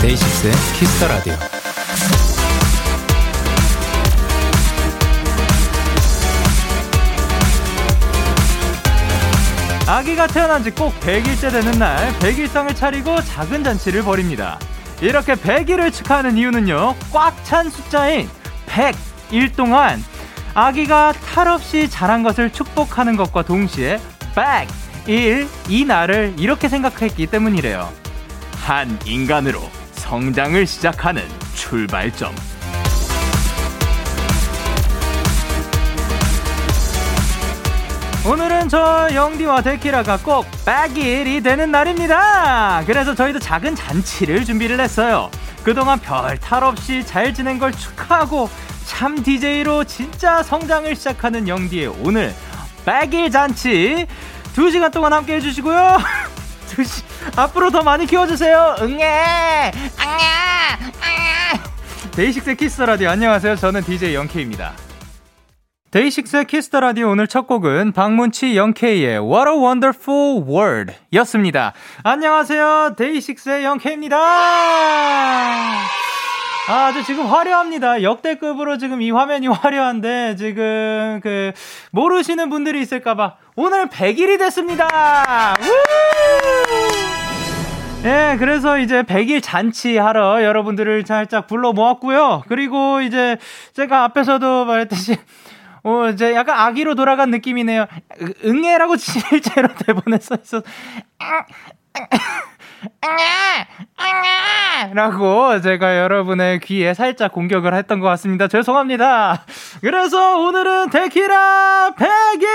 DAY6의 Kiss the Radio. 아기가 태어난 지 꼭 100일째 되는 날, 100일상을 차리고 작은 잔치를 벌입니다. 이렇게 100일을 축하하는 이유는요, 꽉 찬 숫자인 100일 동안 아기가 탈 없이 자란 것을 축복하는 것과 동시에 100일 이 날을 이렇게 생각했기 때문이래요. 한 인간으로 성장을 시작하는 출발점. 오늘은 저 영디와 데키라가 꼭 100일이 되는 날입니다. 그래서 저희도 작은 잔치를 준비를 했어요. 그동안 별 탈 없이 잘 지낸 걸 축하하고 참 DJ로 진짜 성장을 시작하는 영디의 오늘 100일 잔치 2시간 동안 함께 해주시고요. 두시 앞으로 더 많이 키워주세요. 응애, 응애, 응애. DAY6 Kiss the Radio 안녕하세요. 저는 DJ Young K입니다. DAY6의 Kiss the Radio 오늘 첫 곡은 박문치 Young K의 What a Wonderful World 였습니다. 안녕하세요. DAY6의 Young K입니다. 아, 주 지금 화려합니다. 역대급으로 지금 이 화면이 화려한데, 지금, 그, 모르시는 분들이 있을까봐, 오늘 100일이 됐습니다! 우! 예, 그래서 이제 100일 잔치하러 여러분들을 살짝 불러 모았고요. 그리고 이제 제가 앞에서도 말했듯이, 어, 이제 약간 아기로 돌아간 느낌이네요. 응애라고 실제로 대본에 써 있어. 라고 제가 여러분의 귀에 살짝 공격을 했던 것 같습니다. 죄송합니다. 그래서 오늘은 데키라 100일!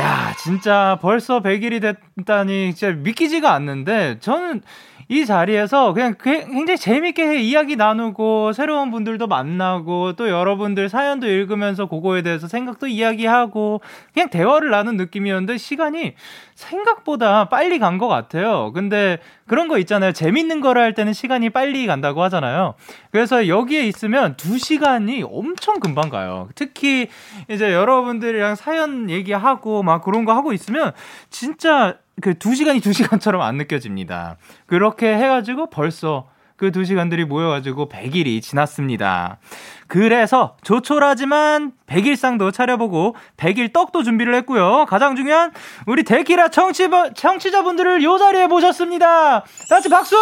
야, 진짜 벌써 100일이 됐다니 진짜 믿기지가 않는데 저는 이 자리에서 그냥 굉장히 재밌게 이야기 나누고 새로운 분들도 만나고 또 여러분들 사연도 읽으면서 그거에 대해서 생각도 이야기하고 그냥 대화를 나눈 느낌이었는데 시간이 생각보다 빨리 간 것 같아요. 근데 그런 거 있잖아요. 재밌는 거를 할 때는 시간이 빨리 간다고 하잖아요. 그래서 여기에 있으면 두 시간이 엄청 금방 가요. 특히 이제 여러분들이랑 사연 얘기하고 막 그런 거 하고 있으면 진짜 그 두 시간이 두 시간처럼 안 느껴집니다. 그렇게 해가지고 벌써 그 두 시간들이 모여가지고 100일이 지났습니다. 그래서 조촐하지만 100일상도 차려보고 100일 떡도 준비를 했고요. 가장 중요한 우리 데키라 청취, 청취자분들을 요 자리에 모셨습니다. 같이 박수!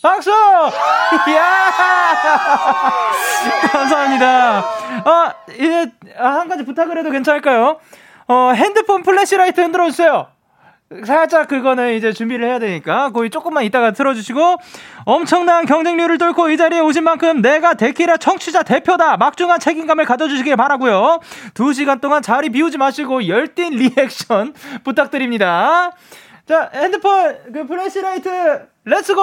박수! 이야! 감사합니다. 어, 이제 한 가지 부탁을 해도 괜찮을까요? 어, 핸드폰 flashlight 흔들어 주세요. 살짝 그거는 이제 준비를 해야 되니까 거의 조금만 이따가 틀어주시고 엄청난 경쟁률을 뚫고 이 자리에 오신 만큼 내가 데키라 청취자 대표다 막중한 책임감을 가져주시길 바라고요 두 시간 동안 자리 비우지 마시고 열띤 리액션 부탁드립니다 자 핸드폰 그 flashlight let's go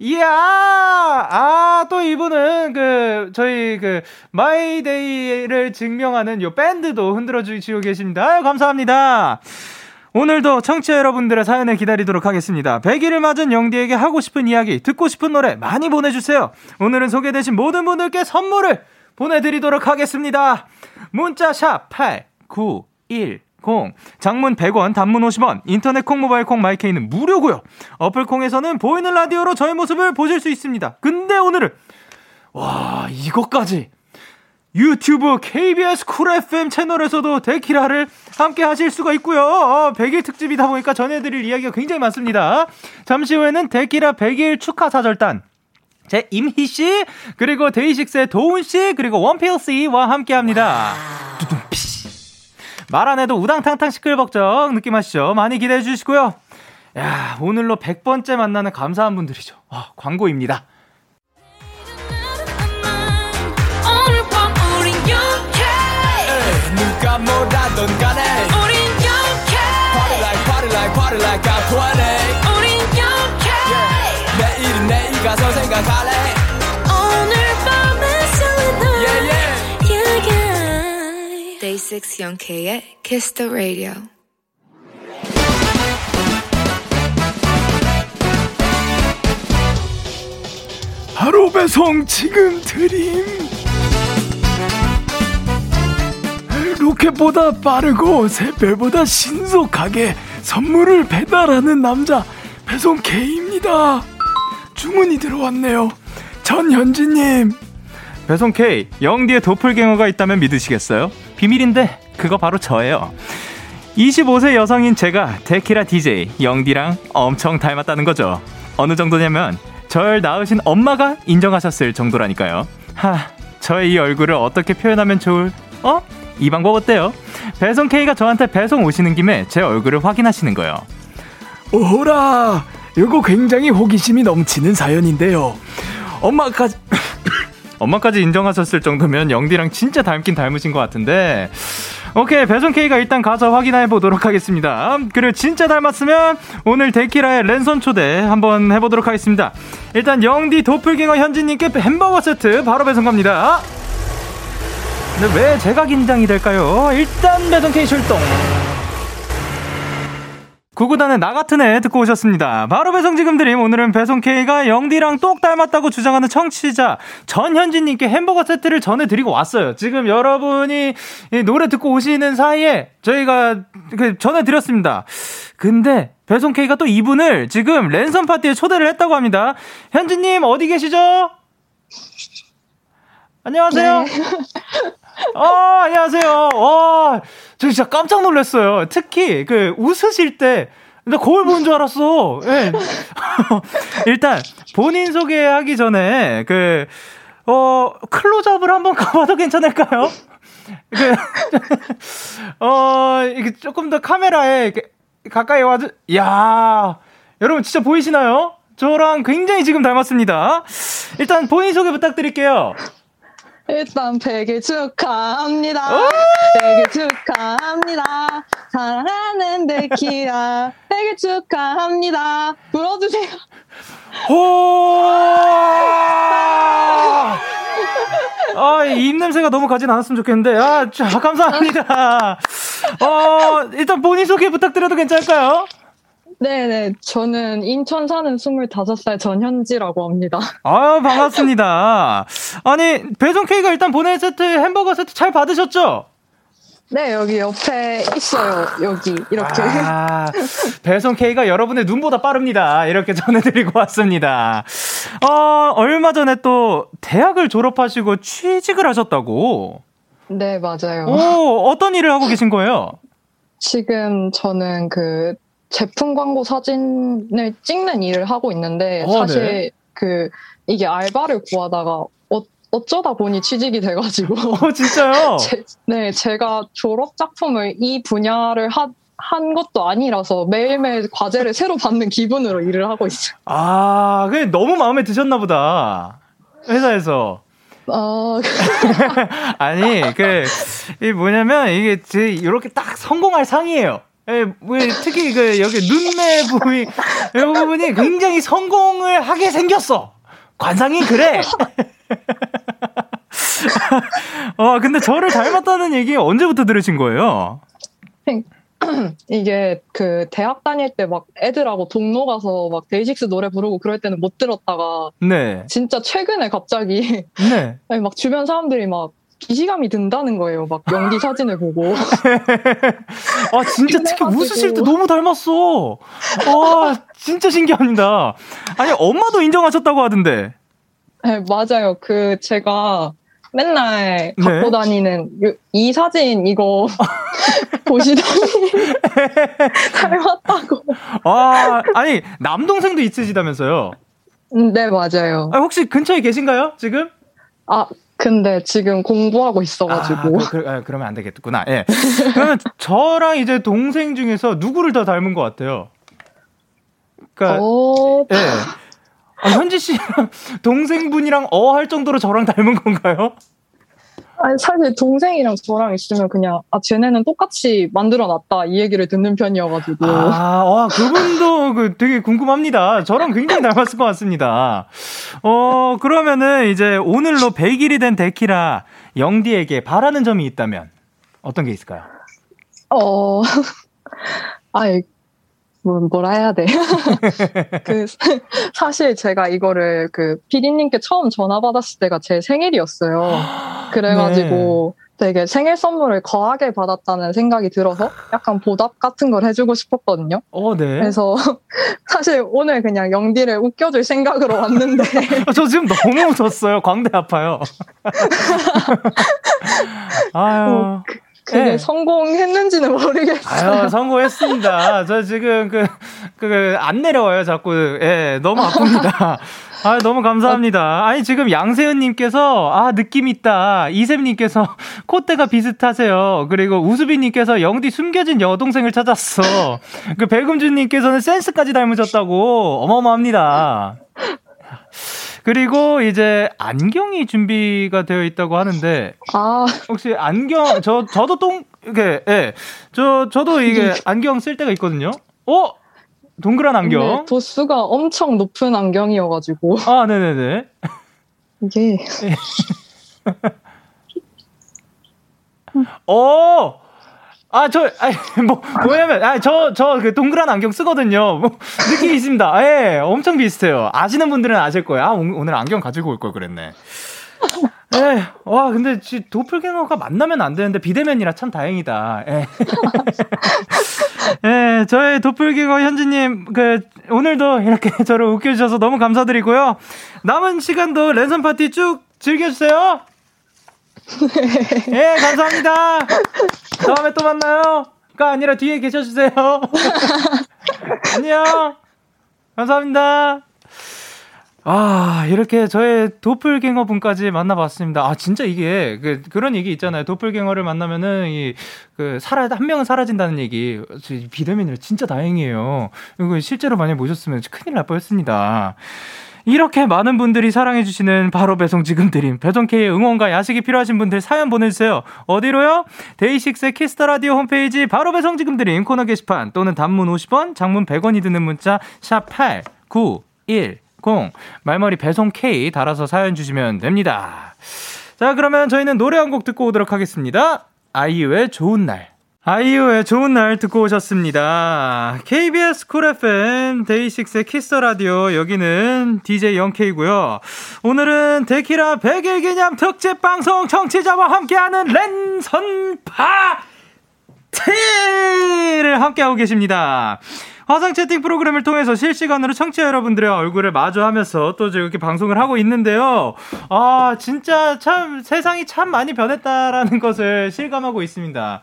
이야! 아, 또 이분은 그, 저희 그, My Day를 증명하는 요 밴드도 흔들어 주시고 계십니다. 감사합니다. 오늘도 청취자 여러분들의 사연을 기다리도록 하겠습니다. 100일을 맞은 영디에게 하고 싶은 이야기, 듣고 싶은 노래 많이 보내주세요. 오늘은 소개되신 모든 분들께 선물을 보내드리도록 하겠습니다. 문자샵 8910 장문 100원, 단문 50원, 인터넷 콩, 모바일 콩, my K는 무료고요. 어플 콩에서는 보이는 라디오로 저의 모습을 보실 수 있습니다. 근데 오늘은 와 이것까지 유튜브 KBS Cool FM 채널에서도 데키라를 함께 하실 수가 있고요. 어, 100일 특집이다 보니까 전해드릴 이야기가 굉장히 많습니다. 잠시 후에는 데키라 100일 축하 사절단 제 임희 씨 그리고 데이식스의 도훈 씨 그리고 원필 씨와 함께합니다. 말 안 해도 우당탕탕 시끌벅적 느낌 하시죠? 많이 기대해 주시고요. 야 오늘로 100번째 만나는 감사한 분들이죠. 아, 광고입니다. 누가 뭐라던 간에 우린 영케 Party like party like party like I'm 20 우린 영케 yeah. 내일은 내일 가서 생각할래 오늘 밤에 설레는 yeah, yeah. yeah, yeah. Day6 Young K의 Kiss the Radio. 하루 배송 지금 드림. 로켓보다 빠르고 새별보다 신속하게 선물을 배달하는 남자 배송 K입니다. 주문이 들어왔네요. 전현진님. 배송 K, 영디의 도플갱어가 있다면 믿으시겠어요? 비밀인데 그거 바로 저예요. 25세 여성인 제가 데키라 DJ 영디랑 엄청 닮았다는 거죠. 어느 정도냐면 절 낳으신 엄마가 인정하셨을 정도라니까요. 하, 저의 이 얼굴을 어떻게 표현하면 좋을? 어? 이 방법 어때요? 배송 K가 저한테 배송 오시는 김에 제 얼굴을 확인하시는 거예요. 오호라, 이거 굉장히 호기심이 넘치는 사연인데요. 엄마까지 엄마까지 인정하셨을 정도면 영디랑 진짜 닮긴 닮으신 것 같은데 오케이 배송 K가 일단 가서 확인해 보도록 하겠습니다 그리고 진짜 닮았으면 오늘 데키라의 랜선 초대 한번 해보도록 하겠습니다 일단 영디 도플갱어 현진님께 햄버거 세트 바로 배송 갑니다 근데 왜 제가 긴장이 될까요 일단 배송 K 출동 구구단의 나 같은 애 듣고 오셨습니다. 바로 배송 지금 드림. 오늘은 배송 K가 영디랑 똑 닮았다고 주장하는 청취자 전현진님께 햄버거 세트를 전해드리고 왔어요. 지금 여러분이 노래 듣고 오시는 사이에 저희가 그 전해드렸습니다. 근데 배송 K가 또 이분을 지금 랜선 파티에 초대를 했다고 합니다. 현진님 어디 계시죠? 안녕하세요. 네. 어, 안녕하세요. 와, 저 진짜 깜짝 놀랐어요. 특히 그 웃으실 때, 나 거울 보는 줄 알았어. 예. 일단 본인 소개하기 전에 그 어, 클로즈업을 한번 가봐도 괜찮을까요? 그, 어, 이게 조금 더 카메라에 가까이 와도, 야 여러분 진짜 보이시나요? 저랑 굉장히 지금 닮았습니다. 일단 본인 소개 부탁드릴게요. 일단 100일 축하합니다. 100일 축하합니다. 사랑하는 데키라 100일 축하합니다. 불어주세요. 호! 아, 입 냄새가 너무 가진 않았으면 좋겠는데. 아, 자, 감사합니다. 어, 일단 본인 소개 부탁드려도 괜찮을까요? 네네. 저는 인천 사는 25살 전현지라고 합니다. 아유, 반갑습니다. 아니, 배송 K가 일단 보낸 세트 햄버거 세트 잘 받으셨죠? 네, 여기 옆에 있어요. 여기, 이렇게. 아, 배송 K가 여러분의 눈보다 빠릅니다. 이렇게 전해드리고 왔습니다. 어, 얼마 전에 또 대학을 졸업하시고 취직을 하셨다고? 네, 맞아요. 오, 어떤 일을 하고 계신 거예요? 지금 저는 그 제품 광고 사진을 찍는 일을 하고 있는데 어, 사실 네. 그 이게 알바를 구하다가 어, 어쩌다 보니 취직이 돼가지고 어 진짜요? 제, 네 제가 졸업 작품을 이 분야를 하, 한 것도 아니라서 매일매일 과제를 새로 받는 기분으로 일을 하고 있어요. 아, 그게 너무 마음에 드셨나 보다. 회사에서. 어. 아니, 그, 이 뭐냐면, 이게, 이렇게 딱 성공할 상이에요. 예, 뭐 특히 그 여기 눈매 부위 이 부분이 굉장히 성공을 하게 생겼어. 관상이 그래. 어, 근데 저를 닮았다는 얘기 언제부터 들으신 거예요? 이게 그 대학 다닐 때 막 애들하고 동로 가서 막 데이식스 노래 부르고 그럴 때는 못 들었다가 네. 진짜 최근에 갑자기 네. 막 주변 사람들이 막 기시감이 든다는 거예요. 막 연기 사진을 보고. 아, 진짜 특히 웃으실 때 너무 닮았어. 와, 진짜 신기합니다. 아니, 엄마도 인정하셨다고 하던데. 네, 맞아요. 그, 제가 맨날 네. 갖고 다니는 이 사진 이거 보시더니 닮았다고. 아, 아니, 남동생도 있으시다면서요? 음, 네, 맞아요. 아, 혹시 근처에 계신가요, 지금? 아, 근데 지금 공부하고 있어가지고. 아, 그, 그, 아, 그러면 안 되겠구나. 예. 그러면 저랑 이제 동생 중에서 누구를 더 닮은 것 같아요? 그니까, 어... 예. 아, 현지 씨 동생분이랑 어 할 정도로 저랑 닮은 건가요? 아니, 사실 동생이랑 저랑 있으면 그냥, 아, 쟤네는 똑같이 만들어 놨다. 이 얘기를 듣는 편이어가지고. 아, 와, 그분도 그 되게 궁금합니다. 저랑 굉장히 닮았을 것 같습니다. 어, 그러면은 이제 오늘로 100일이 된 데키라 영디에게 바라는 점이 있다면? 어떤 게 있을까요? 어, 아이, 뭐, 뭐라 해야 돼. 그, 사실 제가 이거를 그 피디님께 처음 전화 받았을 때가 제 생일이었어요. 그래가지고 네. 되게 생일 선물을 거하게 받았다는 생각이 들어서 약간 보답 같은 걸 해주고 싶었거든요. 어, 네. 그래서 사실 오늘 그냥 영디를 웃겨줄 생각으로 왔는데. 저 지금 너무 웃었어요. 광대 아파요. 아유. 어, 그, 그게 네. 성공했는지는 모르겠어요. 아유, 성공했습니다. 저 지금 그, 그, 안 내려와요, 자꾸. 예, 너무 아픕니다. 아, 너무 감사합니다. 아니, 지금 양세은님께서, 아, 느낌 있다. 이샘님께서, 콧대가 비슷하세요. 그리고 우수비님께서, 영디 숨겨진 여동생을 찾았어. 그 백음준님께서는 센스까지 닮으셨다고. 어마어마합니다. 그리고 이제 안경이 준비가 되어 있다고 하는데 아. 혹시 안경 저 저도 똥 이게 예. 저 저도 이게 안경 쓸 때가 있거든요. 어? 동그란 안경. 도수가 엄청 높은 안경이어 가지고. 아, 네 네 네. 이게. 어! 아, 저, 아니, 뭐, 뭐냐면, 아, 저, 저, 그 동그란 안경 쓰거든요. 뭐, 느낌이 있습니다. 예, 엄청 비슷해요. 아시는 분들은 아실 거예요. 아, 오늘 안경 가지고 올 걸 그랬네. 예, 와, 근데 도플갱어가 만나면 안 되는데 비대면이라 참 다행이다. 예. 예, 저의 도플갱어 현지님, 그, 오늘도 이렇게 저를 웃겨주셔서 너무 감사드리고요. 남은 시간도 랜선 파티 쭉 즐겨주세요. 예, 감사합니다. 다음에 또 만나요. 가 아니라 뒤에 계셔주세요. 안녕. 감사합니다. 아, 이렇게 저의 도플갱어 분까지 만나봤습니다. 아, 진짜 이게, 그, 그런 얘기 있잖아요. 도플갱어를 만나면은, 이, 그, 사라, 한 명은 사라진다는 얘기. 비대면이라 진짜 다행이에요. 이거 실제로 만약 모셨으면 큰일 날 뻔 했습니다. 이렇게 많은 분들이 사랑해주시는 바로 배송 지금 드림. 배송K의 응원과 야식이 필요하신 분들 사연 보내주세요. 어디로요? 데이식스의 키스 더 라디오 홈페이지 바로 배송 지금 드림 코너 게시판 또는 단문 50원, 장문 100원이 드는 문자 샵 8, 9, 1, 0 말머리 배송 K 달아서 사연 주시면 됩니다. 자, 그러면 저희는 노래 한 곡 듣고 오도록 하겠습니다. 아이유의 좋은 날. 아이유의 좋은 날 듣고 오셨습니다. KBS 쿨 FM 데이식스의 키스 더 라디오 여기는 DJ 영케이고요. 오늘은 데키라 100일 기념 특집 방송 청취자와 함께하는 랜선 파티를 함께하고 계십니다. 화상 채팅 프로그램을 통해서 실시간으로 청취자 여러분들의 얼굴을 마주하면서 또 이렇게 방송을 하고 있는데요. 아, 진짜 참 세상이 참 많이 변했다라는 것을 실감하고 있습니다.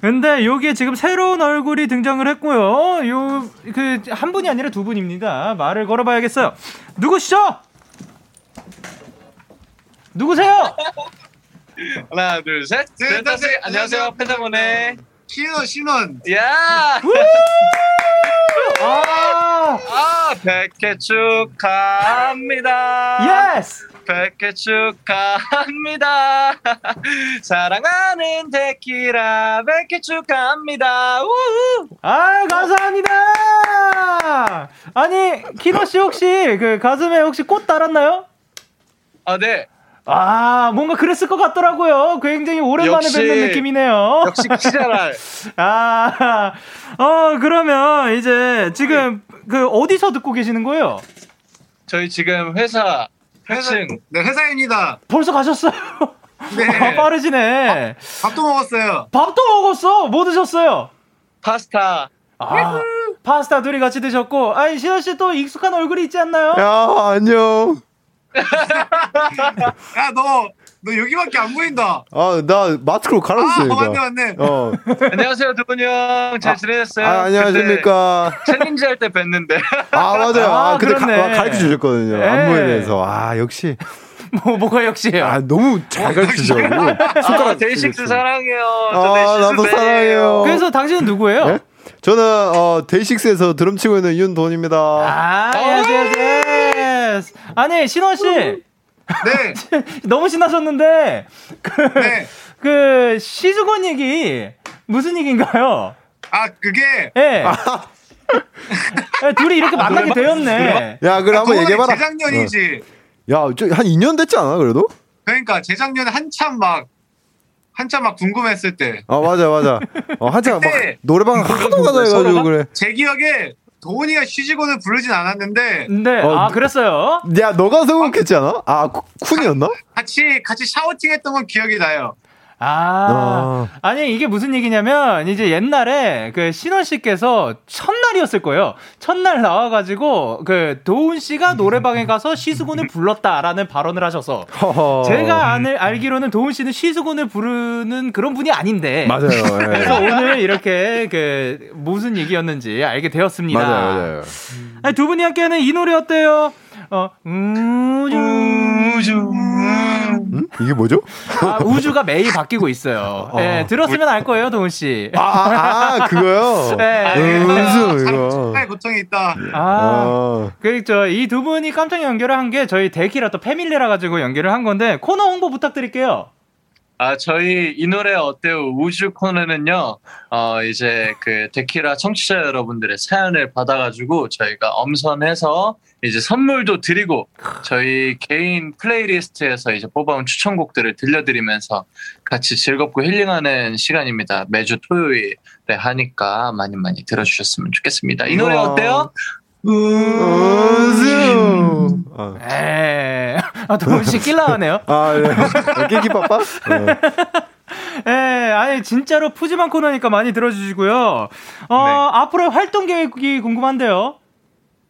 근데 여기에 지금 새로운 얼굴이 등장을 했고요. 요, 그, 한 분이 아니라 두 분입니다. 말을 걸어봐야겠어요. 누구시죠? 누구세요? 하나, 둘, 셋. 셋, 셋, 셋. 안녕하세요. 펜타곤의 신원, 신원. 야! 아, 아, 100회 축하합니다. Yes! 100회 축하합니다. 사랑하는 데키라 100회 축하합니다. 우후. 아, 감사합니다. 아니, 키노 씨 혹시 그 가슴에 혹시 꽃 달았나요? 아, 네. 아, 뭔가 그랬을 것 같더라고요. 굉장히 오랜만에 역시, 뵙는 느낌이네요. 역시 키자랄. 아, 어, 그러면 이제 지금 네. 그 어디서 듣고 계시는 거예요? 저희 지금 회사 회사, 네, 회사입니다. 벌써 가셨어요? 네. 아, 빠르시네. 밥, 밥도 먹었어요. 밥도 먹었어? 뭐 드셨어요? 파스타. 아, 파스타 둘이 같이 드셨고, 아니, 시현 씨또 익숙한 얼굴이 있지 않나요? 야, 안녕. 야, 너, 너 여기밖에 안 보인다. 아, 나 마스크로 갈았어요. 아, 맞네, 맞네. 어. 안녕하세요, 도운 형. 잘 지내셨어요? 아, 안녕하십니까. challenge 할 때 뵀는데. 아, 맞아요. 아, 아 근데 가, 가르쳐 주셨거든요. 네. 안무에 대해서. 아, 역시. 뭐, 뭐가 역시예요? 아, 너무 잘 가르치셔가지고. 손가락 아, 데이식스 사랑해요. 아, 나도 사랑해요. 그래서 당신은 누구예요? 네? 저는, 어, 데이식스에서 드럼 치고 있는 윤도운입니다. 아, yes, yes, yes. 아니, 신원 씨. 네. 너무 신나셨는데 그, 네. 그 시즈건 얘기 무슨 얘기인가요? 아 그게 예. 네. 둘이 이렇게 만나게 아, 되었네. 야, 그럼 아, 한번 얘기해 봐라. 재작년이지. 어. 야, 한 2년 됐지 않아, 그래도? 그러니까 재작년에 한참 막 한참 막 궁금했을 때. 어 맞아 맞아. 어 한참 막 노래방 하도 가다 해가지고 그래. 제 기억에 도훈이가 쉬지고는 부르진 않았는데. 네. 어, 아 그랬어요? 야 너가 성공했지 않아? 아 쿤이었나? 같이 같이 샤워팅 했던 건 기억이 나요. 아, 아, 니 이게 무슨 얘기냐면 이제 옛날에 그 신원 씨께서 첫날이었을 거예요. 첫날 나와가지고 그 도훈 씨가 노래방에 가서 시수군을 불렀다라는 발언을 하셔서 제가 아는 알기로는 도훈 씨는 시수군을 부르는 그런 분이 아닌데 맞아요. 예. 그래서 오늘 이렇게 그 무슨 얘기였는지 알게 되었습니다. 맞아요, 맞아요. 아니, 두 분이 함께하는 이 노래 어때요? 어, 우주, 우주. 음? 이게 뭐죠? 아, 우주가 매일 바뀌고 있어요. 어. 네, 들었으면 알 거예요, 동훈 씨. 아, 아, 아 그거요? 네. 우주, 이거. 고통이 있다. 아, 어. 그렇죠. 이 두 분이 깜짝 연결을 한 게 저희 데키라 또 패밀리라 가지고 연결을 한 건데 코너 홍보 부탁드릴게요. 아, 저희 이 노래 어때요? 우주 코너는요, 어, 이제 그 데키라 청취자 여러분들의 사연을 받아가지고 저희가 엄선해서 이제 선물도 드리고 저희 개인 playlist에서 이제 뽑아온 추천곡들을 들려드리면서 같이 즐겁고 힐링하는 시간입니다. 매주 토요일에 하니까 많이 많이 들어주셨으면 좋겠습니다. 이 노래 어때요? 우주. 에, 아, 도운 씨 낄라하네요. 아, 네. 낄끼빠빠? 네. 예, 아니 진짜로 푸짐한 코너니까 많이 들어주시고요. 어, 네. 앞으로 활동 계획이 궁금한데요.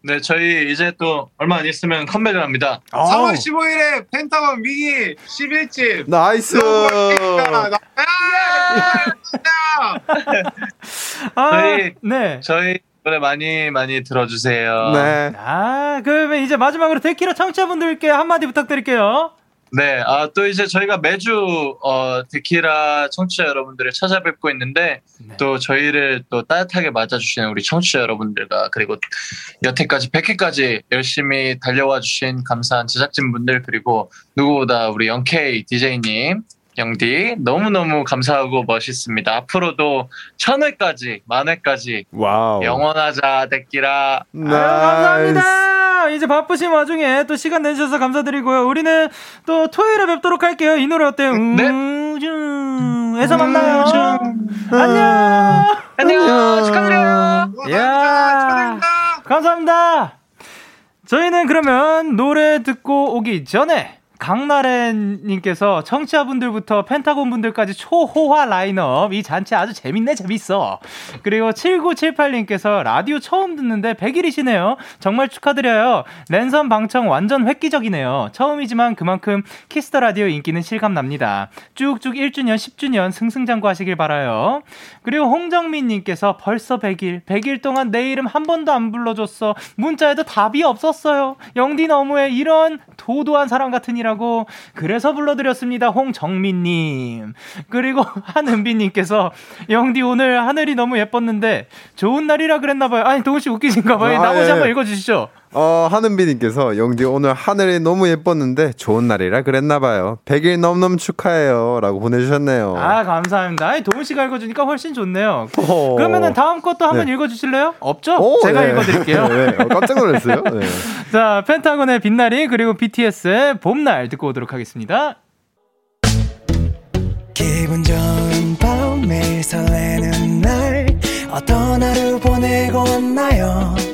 네, 저희 이제 또 얼마 안 있으면 컴백을 합니다. 4월 15일에 펜타곤 미니 11집. Nice. 아, 저희 네. 저희 노래 많이 많이 들어주세요. 네. 아, 그러면 이제 마지막으로 데키라 청취자분들께 한마디 부탁드릴게요. 네, 아, 또 이제 저희가 매주, 어, 데키라 청취자 여러분들을 찾아뵙고 있는데, 네. 또 저희를 또 따뜻하게 맞아주시는 우리 청취자 여러분들과, 그리고 여태까지 100회까지 열심히 달려와 주신 감사한 제작진분들, 그리고 누구보다 우리 영케이 DJ님, 영디 너무너무 감사하고 멋있습니다. 앞으로도 천회까지 만회까지 wow. 영원하자 데키라. 아유, 감사합니다. 이제 바쁘신 와중에 또 시간 내주셔서 감사드리고요. 우리는 또 토요일에 뵙도록 할게요. 이 노래 어때요? 네. 우중에서 만나요. 안녕. 안녕. 축하드려요. 야. 감사합니다. 저희는 그러면 노래 듣고 오기 전에 강나래님께서 청취자분들부터 펜타곤 분들까지 초호화 라인업. 이 잔치 아주 재밌네, 재밌어. 그리고 7978님께서 라디오 처음 듣는데 100일이시네요. 정말 축하드려요. 랜선 방청 완전 획기적이네요. 처음이지만 그만큼 키스 더 라디오 인기는 실감납니다. 쭉쭉 1주년, 10주년 승승장구 하시길 바라요. 그리고 홍정민님께서 벌써 100일, 100일 동안 내 이름 한 번도 안 불러줬어. 문자에도 답이 없었어요. 영디 너무해. 이런 도도한 사람 같은 이라고 그래서 불러드렸습니다. 홍정민님. 그리고 한은비님께서 영디 오늘 하늘이 너무 예뻤는데 좋은 날이라 그랬나봐요. 아니, 동훈씨 웃기신가봐요. 아, 나머지 예. 한번 읽어주시죠. 어, 하는비님께서 영디 오늘 하늘이 너무 예뻤는데 좋은 날이라 그랬나봐요. 100일 넘넘 축하해요. 라고 보내주셨네요. 아, 감사합니다. 아니, 도훈 씨가 읽어주니까 훨씬 좋네요. 오. 그러면은 다음 것도 한번 네. 읽어주실래요? 없죠? 오, 제가 네. 읽어드릴게요. 네. 어, 깜짝 놀랐어요. 네. 자, 펜타곤의 빛날이 그리고 BTS의 봄날 듣고 오도록 하겠습니다. 기분 좋은 밤 매일 설레는 날 어떤 하루 보내고 왔나요?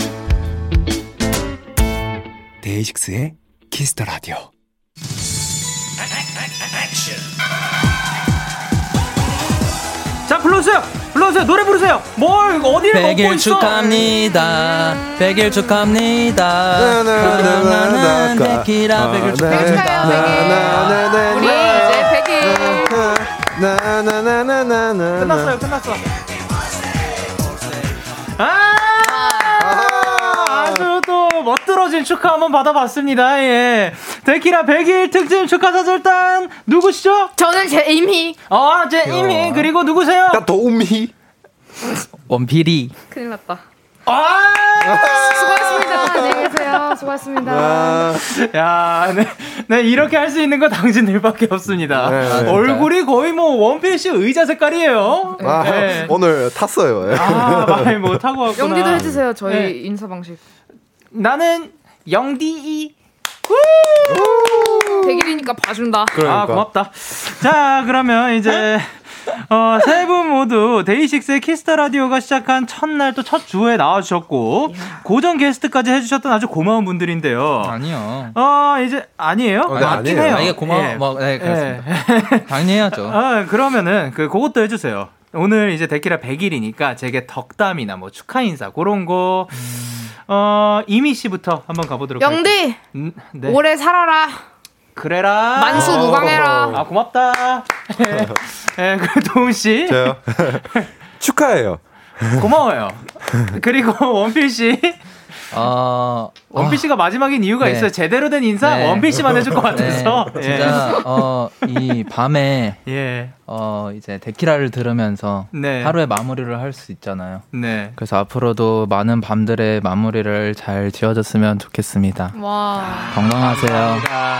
데이식스의 키스 더 라디오. 자 불러주세요 불러주세요 노래 부르세요 뭘 어디를 먹고 있어 축하합니다 백일 축하합니다 나나나나 백일아 백일 축하합니다 우리 이제 백일 나나나나나나 끝났어요 끝났어 아 또 멋들어진 축하 한번 받아봤습니다. 예. 데키라 100일 특집 축하 사절단 누구시죠? 저는 제이미. 어, 제이미. 그리고 누구세요? 나 도우미. 원필이. 큰일 났다. 아! 수고하셨습니다. 안녕히 계세요. 수고하셨습니다. 아. 야, 네, 네 이렇게 할 수 있는 거 당신들밖에 없습니다. 네, 네, 얼굴이 거의 뭐 원필 씨 의자 색깔이에요. 아, 네. 오늘 탔어요. 아, 많이 못 타고 왔구나. 영디도 해주세요. 저희 네. 인사 방식. 나는 영디이. 백일이니까 봐준다. 그러니까. 아 고맙다. 자 그러면 이제 어, 세 분 모두 데이식스의 키스 더 라디오가 시작한 첫날 또 첫 주에 나와주셨고 고정 게스트까지 해주셨던 아주 고마운 분들인데요. 아니요. 어 이제 아니에요? 어, 네, 맞긴 해요. 아, 이게 고마워. 예. 뭐, 네, 그렇습니다. 예. 당연히 해야죠. 어, 그러면은 그 그것도 해주세요. 오늘 이제 데키라 100일이니까 제게 덕담이나 뭐 축하 인사 그런 거. 음... 어 이미 씨부터 한번 가보도록 영디 할게요. 음, 네. 오래 살아라. 그래라. 만수 무강해라. 아 고맙다. 예, 네, 그 도훈 씨. 저요. 축하해요. 고마워요. 그리고 원필 씨. 어, 원피 씨가 마지막인 이유가 네. 있어요. 제대로 된 인사 네. 원피 씨만 해줄 것 같아서. 네. 진짜 예. 어, 이 밤에 예. 어, 이제 데키라를 들으면서 네. 하루의 마무리를 할 수 있잖아요. 네. 그래서 앞으로도 많은 밤들의 마무리를 잘 지어줬으면 좋겠습니다. 와. 건강하세요. 감사합니다.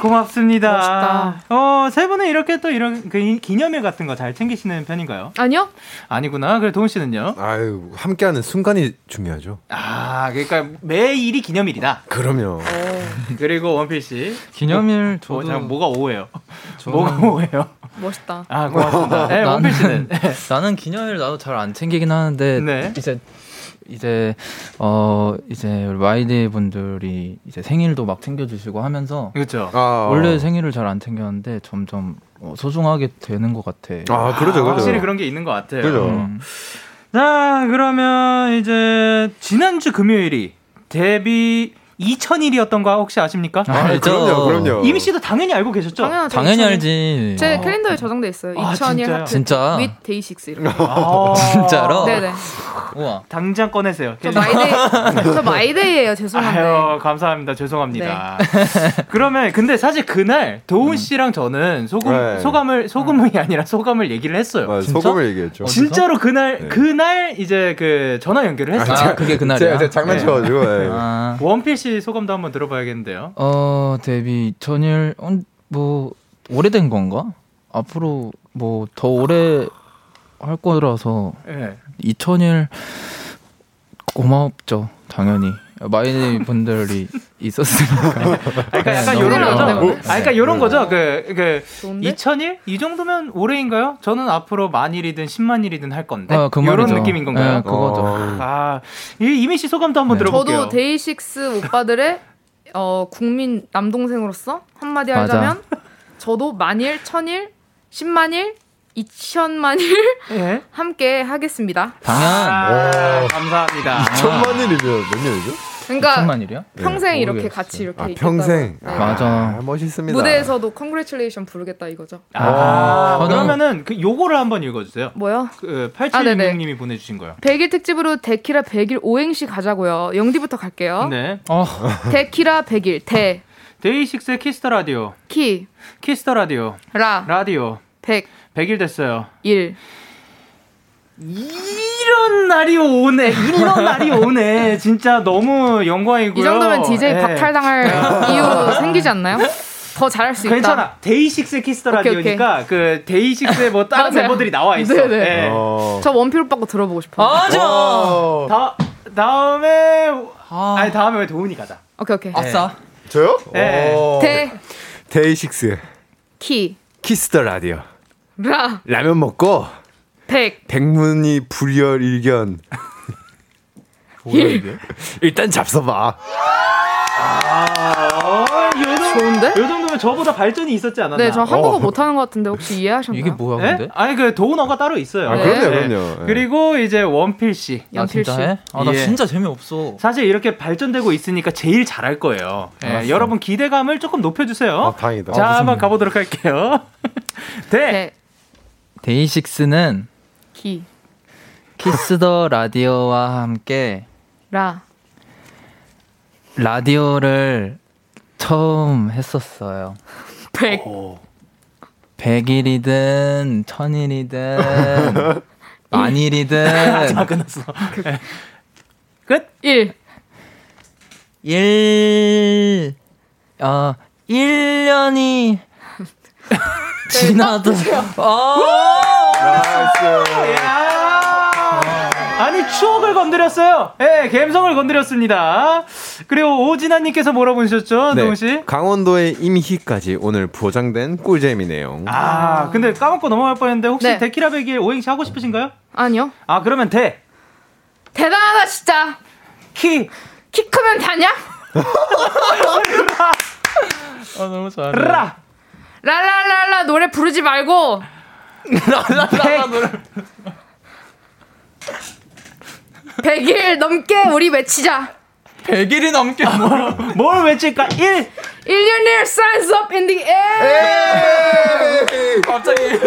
고맙습니다. 멋있다. 어, 세 분은 이렇게 또 이런 그 기념일 같은 거 잘 챙기시는 편인가요? 아니요. 아니구나. 그래 도운 씨는요? 아유, 함께하는 순간이 중요하죠. 아, 그러니까 매일이 기념일이다. 그럼요. 오. 그리고 원필 씨. 기념일 어, 저도 어, 뭐가 오예요? 뭐가 오예요? 멋있다. 아, 고맙습니다. 네, 원필 씨는 나는 기념일 나도 잘 안 챙기긴 하는데 네. 이제 이제 어 이제 마이데이 분들이 이제 생일도 막 챙겨주시고 하면서 그렇죠. 아, 원래 생일을 잘 안 챙겼는데 점점 어, 소중하게 되는 것 같아. 아 그러죠, 그러죠. 확실히 그런 게 있는 것 같아요. 그죠. 음. 자 그러면 이제 지난주 금요일이 데뷔 2000일이었던 거 혹시 아십니까? 아, 알죠. 그럼요, 그럼요. 제이미 씨도 당연히 알고 계셨죠? 당연하죠. 당연히 알지. 제 아. 캘린더에 저장돼 있어요. 아, 2000일 하트 진짜? with 데이식스 이렇게. 아, 진짜로? 네네. 우와. 당장 꺼내세요. 저 마이데이, 저 마이데이예요. 죄송한데. 아유, 감사합니다. 죄송합니다. 네. 그러면 근데 사실 그날 도운 음. 씨랑 저는 소금 네. 소감을 소금이 아니라 소감을 얘기를 했어요. 아, 소금을 얘기했죠. 진짜로 그날 네. 그날 이제 그 전화 연결을 했어요. 아, 그게 그날이야. 제가 장난쳐 가지고. 네. 아. 원필 씨 소감도 한번 들어봐야겠는데요. 어 데뷔 천일 어, 뭐 오래된 건가? 앞으로 뭐 더 오래 할 거라서 네. 2000일 고맙죠 당연히 마이 분들이 있었으니까. 그러니까 약간 이런 거죠. 뭐, 아, 그러니까 이런 거죠. 그, 그 2000일 이 정도면 오래인가요? 저는 앞으로 만일이든 10만 일이든 할 건데. 아, 그 이런 느낌인 건가요? 네, 그거죠. 아, 제이미 씨 소감도 한번 네. 들어볼게요. 저도 데이식스 오빠들의 어, 국민 남동생으로서 한마디 하자면 저도 만일, 천일, 십만일, 이천만일 예? 함께 하겠습니다. 당연. 아, 감사합니다. 2천만일이면 몇 년이죠? 그러니까 2천만일이요? 평생 네, 이렇게 같이 이렇게 아, 평생. 네. 아, 맞아. 아, 멋있습니다. 무대에서도 Congratulations 부르겠다 이거죠. 아, 아 그러면은 그 요거를 한번 읽어 주세요. 뭐요? 그 8766님이 아, 보내 주신 거요. 100일 특집으로 데키라 100일 오행시 가자고요. 영디부터 갈게요. 네. 어. 데키라 100일 데 데이식스의 키스 더 라디오. 키. 키스 더 라디오. 라. 라디오. 100. 100일 됐어요. 1. 이런 날이 오네. 이런 날이 오네. 진짜 너무 영광이고요. 이 정도면 DJ 네. 박탈당할 이유 생기지 않나요? 더 잘할 수 괜찮아. 있다. 괜찮아. 데이식스 키스 더 라디오니까 그 데이식스의 뭐 다른 멤버들이 나와 있어. 네네. 네. 어. 저 원필 오빠 거 들어보고 싶어. 아, 저. 다 다음에 아. 아니 다음에 왜 도운이 가자. 오케이 오케이. 아싸. 네. 저요? 네. 데 데이식스 키 키스 더 라디오. 라 라면 먹고 백 백문이 불여일견 일단 잡숴봐. 아, 요 좋은데? 요 정도면 저보다 발전이 있었지 않았나? 네, 저 한국어 어. 못하는 것 같은데 혹시 이해하셨나요? 이게 뭐야, 네? 근데? 아니 그 도운어가 따로 있어요. 아, 네. 그럼요, 그럼요. 네. 그리고 이제 원필 씨, 연필 씨. 아, 나 예. 진짜 재미없어. 사실 이렇게 발전되고 있으니까 제일 잘할 거예요. 예, 여러분 기대감을 조금 높여주세요. 아, 다행이다. 자, 아, 한번 가보도록 할게요. 데. 네. 데이식스는 키. 키스 더 라디오와 함께 라 라디오를 처음 했었어요. 100. 100일이든 1000일이든 만일이든 다 끝났어. 끝? 1. 1 어, 1년이 지나도 아! 아니 추억을 건드렸어요. 예, 네, 감성을 건드렸습니다. 그리고 오진아님께서 뭐라 보내셨죠, 네, 동훈 씨? 강원도의 임희까지 오늘 보장된 꿀잼이 네요. 아, 근데 까먹고 넘어갈 뻔했는데 혹시 네. 데키라 베길 오행시 하고 싶으신가요? 아니요. 아 그러면 대. 대단하다 진짜. 키. 키 크면 다냐? 아 너무 잘해. 라. 라라라라 노래 부르지 말고. 라라라라 노래. 100일 넘게 우리 외치자. 100일이 넘게 뭘, 뭘 외칠까? 1 1년일 signs up in the air. 갑자기.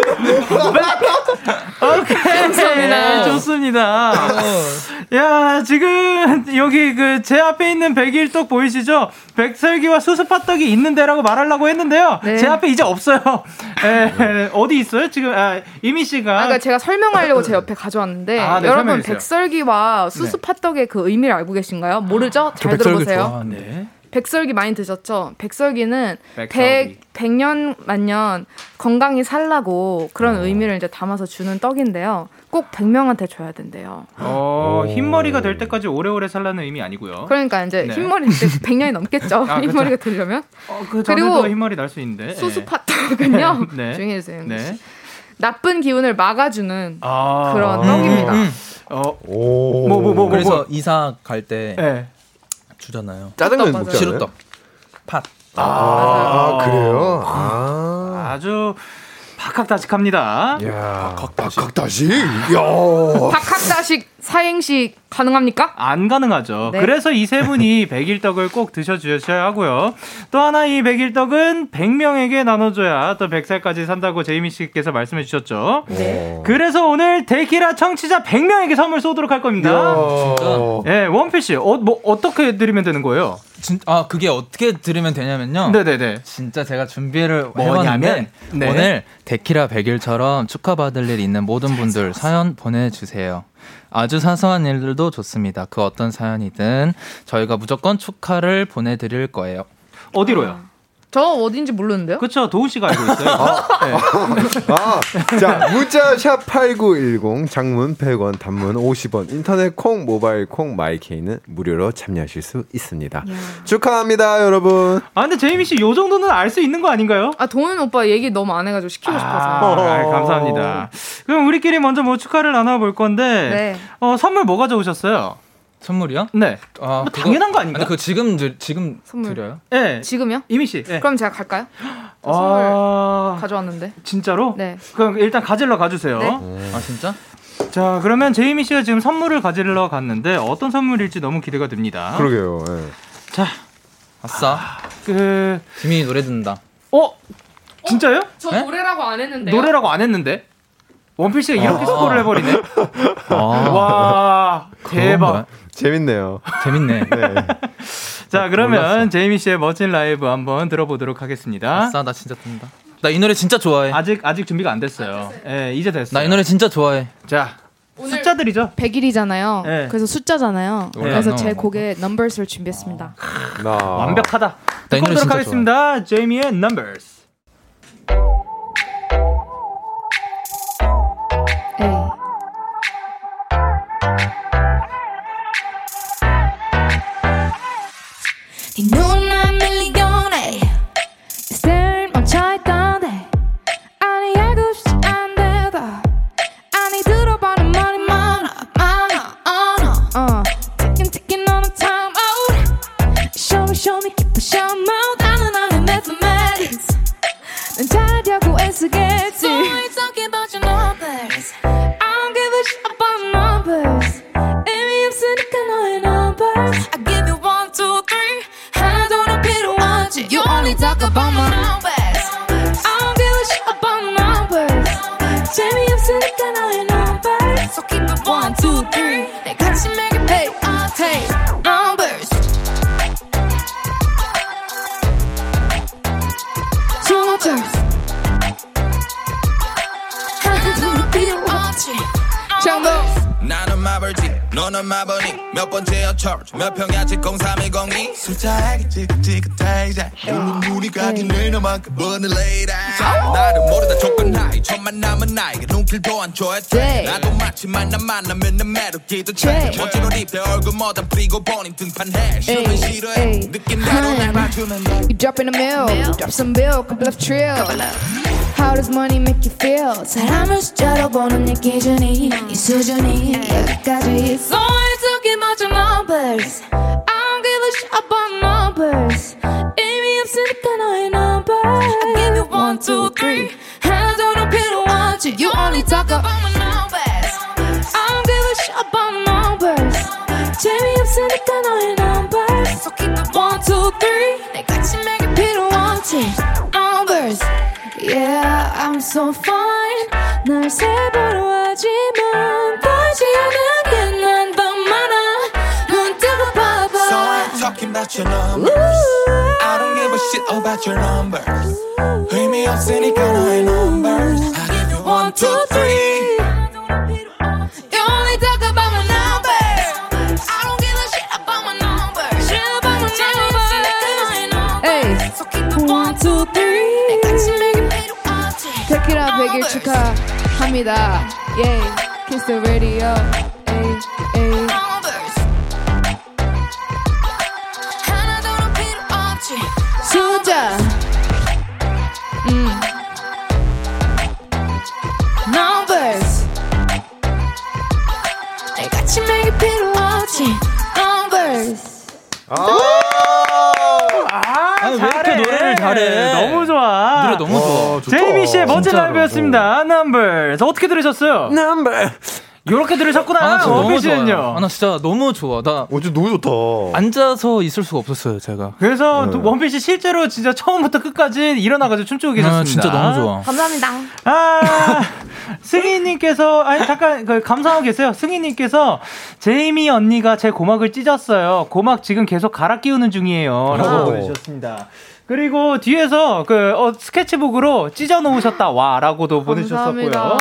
오케이. 감사합니다. 좋습니다. 야, 지금 여기 그 제 앞에 있는 백일떡 보이시죠? 백설기와 수수팥떡이 있는 데라고 말하려고 했는데요. 네. 제 앞에 이제 없어요. 에, 어디 있어요? 지금 아, 이미 씨가. 아, 그러니까 제가 설명하려고 제 옆에 가져왔는데 아, 네, 여러분 설명해주세요. 백설기와 수수팥떡의 그 의미를 알고 계신가요? 모르죠? 잘 들어보세요. 네. 백설기 많이 드셨죠? 백설기는 백, 백년 만년 건강히 살라고 그런 어. 의미를 이제 담아서 주는 떡인데요. 꼭 100명한테 줘야 된대요. 어, 흰머리가 될 때까지 오래오래 살라는 의미 아니고요. 그러니까 이제 네. 흰머리 때 100년이 넘겠죠. 아, 흰머리가 되려면. 어, 그 그리고 흰머리 날 수 있는데. 수수팥떡은요. 네. 조용히 해주세요. 네. 나쁜 기운을 막아주는 아~ 그런 떡입니다. 음, 음. 어, 오. 뭐, 뭐, 뭐, 뭐 그래서 뭐. 이사 갈때 네. 주잖아요. 짜장면 먹잖아요. 시루떡. 팥. 아, 아 그래요? 아. 아주 박학다식합니다. 야, 박학다식? 야. 박학다식 사행시 가능합니까? 안 가능하죠. 네. 그래서 이 세 분이 백일떡을 꼭 드셔주셔야 하고요. 또 하나 이 백일떡은 100명에게 나눠줘야 또 100살까지 산다고 제이미 씨께서 말씀해 주셨죠. 네. 그래서 오늘 데키라 청취자 100명에게 선물 쏘도록 할 겁니다. 예, 네, 원필 씨, 어, 뭐 어떻게 드리면 되는 거예요? 진, 아 그게 어떻게 들으면 되냐면요. 네네네. 진짜 제가 준비를 뭐냐면 네. 오늘 데키라 100일처럼 축하받을 일 있는 모든 분들 사연 보내주세요. 아주 사소한 일들도 좋습니다. 그 어떤 사연이든 저희가 무조건 축하를 보내드릴 거예요. 어디로요? 저 어딘지 모르는데요? 그렇죠. 도훈 씨가 알고 있어요. 아, 네. 아, 자, 문자 샵 8910 장문 100원, 단문 50원, 인터넷 콩, 모바일 콩, 마이케이는 무료로 참여하실 수 있습니다. 야. 축하합니다, 여러분. 아, 근데 제이미 씨 요 정도는 알 수 있는 거 아닌가요? 아, 동훈 오빠 얘기 너무 안 해 가지고 시키고 아, 싶어서. 아, 감사합니다. 그럼 우리끼리 먼저 뭐 축하를 나눠 볼 건데, 네. 어, 선물 뭐 가 져오셨어요? 선물이요? 네. 아, 뭐 당연한 거 아닌가? 아니, 그 지금 드, 지금 선물. 드려요? 네. 지금요? 이미 씨. 네. 그럼 제가 갈까요? 아... 선물 가져왔는데. 진짜로? 네. 그럼 일단 가질러 가주세요. 네. 아 진짜? 자 그러면 제이미 씨가 지금 선물을 가질러 갔는데 어떤 선물일지 너무 기대가 됩니다. 그러게요. 네. 자, 아싸. 아, 그 지민이 노래 듣는다. 어? 진짜요? 어? 저 네? 노래라고 안 했는데. 노래라고 안 했는데? 원필 씨가 이렇게 아. 스포를 해버리네. 아. 와 대박. 재밌네요. 재밌네. 네. 자, 그러면 제이미 씨의 멋진 라이브 한번 들어보도록 하겠습니다. 아싸, 나 진짜 듣는다. 나 이 노래 진짜 좋아해. 아직 아직 준비가 안 됐어요. 예, 네, 이제 됐어요. 나이 노래 진짜 좋아해. 자, 숫자들이죠. 100일이잖아요. 네. 그래서 숫자잖아요. 네. 그래서 제 곡에 넘버스를 준비했습니다. 나... 완벽하다. 듣고 보도록 하겠습니다. 제이미의 넘버스. 좋아했대 나도 마치 만남 만나면 내 매력기도 차 멋진 옷 입대 얼굴마다 뿌리고 보니 등판해 싫으면 싫어해 느낀 대로 날 봐주면 돼 You drop in the mail, drop some bill, couple of trill How does money make you feel? 사람을 숫자로 보는 내 기준이 이 수준이 여기까지 있어 So I took it much numbers I don't give a shit about numbers 의미 없으니까 너의 number I give you one, two, three 하나도 넌 필요 없지 You only talk about my numbers I don't give a shit about numbers 재미없으니까 너의 numbers So keep it one, two, three 내 같이 매길 필요 없지 Numbers Yeah, I'm so fine. 날 세보려 하지만 보이지 않는 게 난 더 많아. 눈 뜨고 봐봐. So I'm talking about your numbers. Ooh. I don't give a shit about your numbers. 의미 없으니까 너의 numbers. One, two, three. You only talk about my numbers. I don't give a shit about my numbers. Shit about my numbers. Hey, so keep it one, two, three. 데키라 100일 축하합니다. Yeah, kiss the radio. Ay, ay. 숫자. 제이미 씨의 멋진 진짜로. 라이브였습니다. Numbers. 어떻게 들으셨어요? Numbers. 요렇게 들으셨구나. 아, 나 너무. 좋아요. 아, 나 진짜 너무 좋아. 나 어제 너무 좋다. 앉아서 있을 수가 없었어요, 제가. 그래서 네. 또 원피스 실제로 진짜 처음부터 끝까지 일어나가지고 춤추고 계셨습니다. 아, 진짜 너무 좋아. 감사합니다. 아, 승희님께서, 아니, 잠깐, 그, 감사하고 계세요. 승희님께서, 제이미 언니가 제 고막을 찢었어요. 고막 지금 계속 갈아 끼우는 중이에요. 라고 오. 보내주셨습니다. 그리고 뒤에서 그, 어, 스케치북으로 찢어 놓으셨다, 와. 라고도 보내주셨었고요.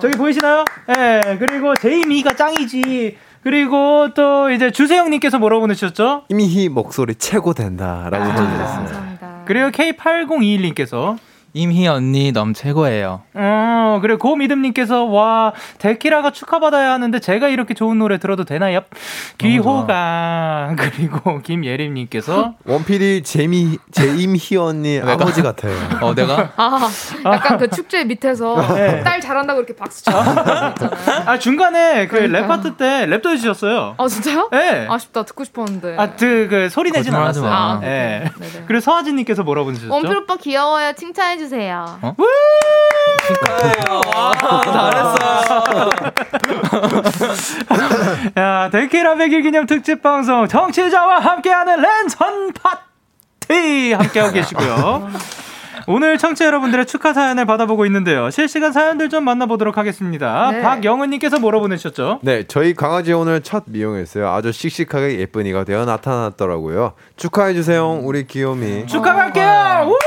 저기 보이시나요? 예, 그리고 제이미가 짱이지. 그리고 또 이제 주세영님께서 뭐라고 보내주셨죠? 이미희 목소리 최고 된다라고 보내주셨어요. 그리고 K8021님께서 임희 언니 너무 최고예요. 어, 그리고 고미듬님께서, 와, 데키라가 축하받아야 하는데 제가 이렇게 좋은 노래 들어도 되나요? 귀호강. 그리고 김예림님께서, 원필이 재미 제이미 언니 아버지 같아요. 어, 내가? 아, 약간 그 축제 밑에서 네. 딸 잘한다고 이렇게 박수 쳐. 아, 중간에 그 그러니까요. 랩 파트 때 랩도 해주셨어요. 아 진짜요? 네. 아쉽다 듣고 싶었는데. 아, 그, 그, 소리 내진 거짓말하지 않았어요. 마. 예. 네네. 그리고 서하진님께서 뭐라고 보내주셨죠? 원필 오빠 귀여워요. 칭찬해 주 세요. 어? 야, 데키라 100일 기념 특집 방송 정치자와 함께하는 랜선 파티 함께하고 계시고요. 오늘 청취자 여러분들의 축하 사연을 받아보고 있는데요. 실시간 사연들 좀 만나보도록 하겠습니다. 네. 박영은님께서 뭐라 보내셨죠? 네, 저희 강아지 오늘 첫 미용했어요. 아주 씩씩하게 예쁜이가 되어 나타났더라고요. 축하해 주세요, 우리 귀요미. 축하할게요. 우!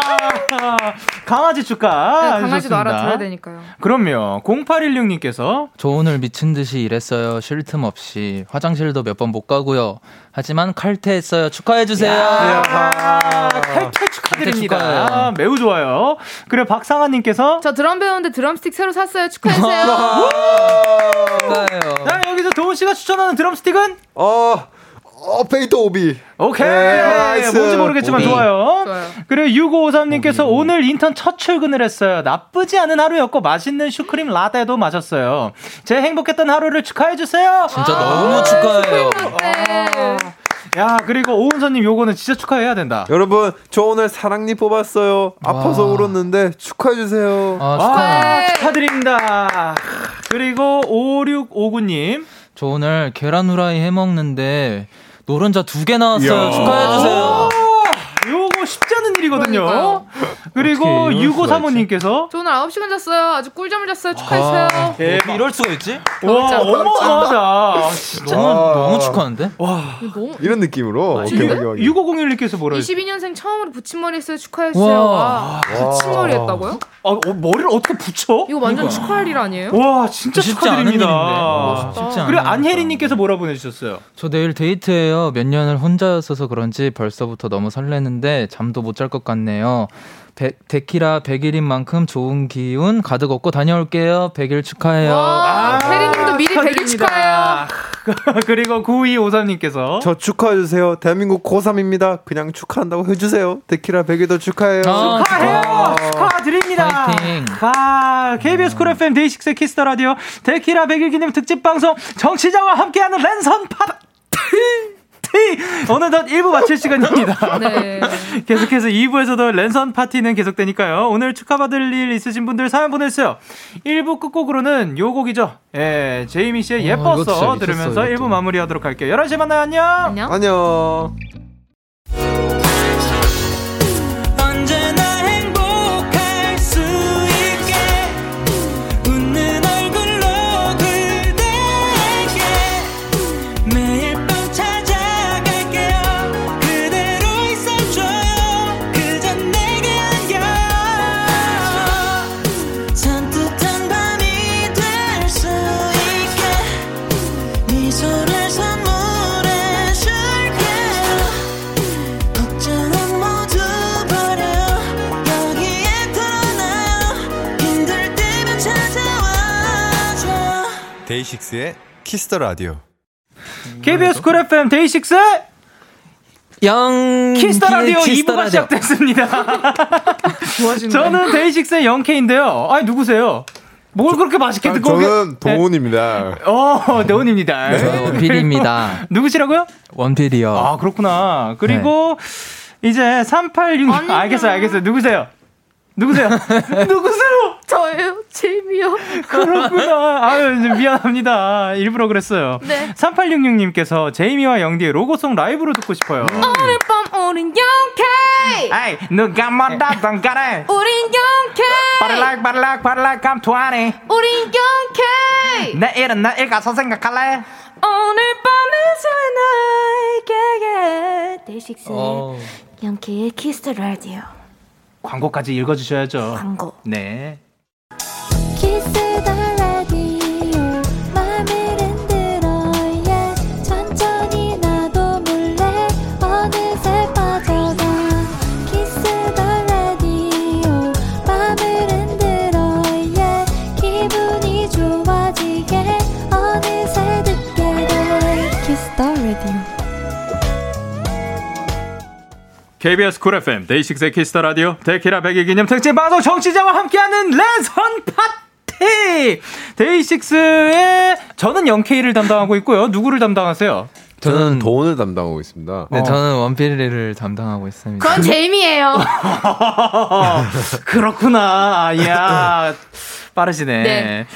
와, 강아지 축하. 네, 강아지도. 알아들어야 되니까요. 그럼요. 0816님께서 저 오늘 미친 듯이 일했어요. 쉴 틈 없이. 화장실도 몇 번 못 가고요. 하지만 칼퇴했어요. 축하해 주세요. 칼퇴 축하드립니다. 축하해요. 매우 좋아요. 그리고 박상아님께서 저 드럼 배우는데 드럼스틱 새로 샀어요. 축하해주세요. 축하해요. 자 여기서 도운 씨가 추천하는 드럼 스틱은 어, 어, 베이터 5B. 오케이 네, nice. 뭔지 모르겠지만 5B. 좋아요. 좋아요. 그리고 6553님께서 오늘 인턴 첫 출근을 했어요. 나쁘지 않은 하루였고 맛있는 슈크림 라떼도 마셨어요. 제 행복했던 하루를 축하해 주세요. 진짜 너무 축하해요. 네. 야 그리고 오은서님 요거는 진짜 축하해야 된다. 여러분, 저 오늘 사랑니 뽑았어요. 아파서 울었는데 축하해 주세요. 아. 와, 축하드립니다. 그리고 5659님 저 오늘 계란 후라이 해 먹는데 노른자 두 개 나왔어요. 이야. 축하해 주세요. 요거 쉽지 않은 축하드리거든요. 그러니까요. 그리고 유고 사모님께서 저는 9시간 잤어요. 아주 꿀잠을 잤어요. 축하해주세요. 아, 예, 이럴 수가 있지? 와, 어마어마하다. 진짜 너무 축하하는데? 와. 너무... 이런 느낌으로. 6501님께서 뭐라 22년생 처음으로 붙임머리 했어요. 축하해주세요. 와. 붙임머리 했다고요? 아, 어, 머리를 어떻게 붙여? 이거 완전 그러니까. 축하할 일 아니에요? 와, 진짜 축하드립니다. 그리고 안혜리님께서 뭐라 보내주셨어요? 저 내일 데이트예요. 몇 년을 혼자였어서 그런지 벌써부터 너무 설레는데 잠도 못 잘 것 같네요. 데, 데키라 100일인 만큼 좋은 기운 가득 얻고 다녀올게요. 100일 축하해요. 아, 혜리님도 미리 100일 축하해요. 그리고 9253님께서 저 축하해주세요. 대한민국 고3입니다. 그냥 축하한다고 해주세요. 데키라 100일도 축하해요. 아, 축하해요. 아, 축하드립니다. 파이팅. 아, KBS 쿨 FM 데이식스 키스 더 라디오 데키라 100일 기념 특집 방송 청취자와 함께하는 랜선 파티. 어느덧 1부 마칠 시간입니다. 네. 계속해서 2부에서도 랜선 파티는 계속되니까요. 오늘 축하받을 일 있으신 분들 사연 보내주세요. 1부 끝곡으로는 요 곡이죠. 예, 제이미 씨의 어, 들으면서 1부 마무리하도록 할게요. 11시에 만나요. 안녕. 안녕. 안녕. 데이식스의 키스 더 라디오. KBS 쿨 FM 데이식스 영 키스 더 라디오 2부가 시작됐습니다. 저는 데이식스의 영케이인데요. 아니 누구세요? 뭘 그렇게 맛있게 듣고 저는 도운입니다. 네. 어, 도운입니다. 네. 원필입니다. 누구시라고요? 원필이요. 아, 그렇구나. 그리고 네. 이제 386 알겠어요. 알겠어요. 누구세요? 누구세요? 누구세요? 저예요. 제이미요. 그렇구나. 아유, 미안합니다. 일부러 그랬어요. 네. 3866님께서 제이미와 영디의 로고송 라이브로 듣고 싶어요. 음. 오늘 밤 우린 영케 아이, 누가 뭐다던 간에. 우린 영케 빠르락, 빠르락, 빠르락, 감투하네. 우린 영케 내일은 내일 가서 생각할래? 오늘 밤에 나에게 데이식스 영케의 키스 라디오. 광고까지 읽어주셔야죠. 광고. 네. KBS 쿨 FM 데이식스의 키스 더 라디오. 데키라 100일 기념 특집 방송 청취자와 함께하는 랜선 파티 데이식스의 저는 영케이를 담당하고 있고요. 누구를 담당하세요? 저는 도운을 담당하고 있습니다. 네, 어. 저는 원필이를 담당하고 있습니다. 그건 제이미예요. 그렇구나. 야 빠르시네. 네.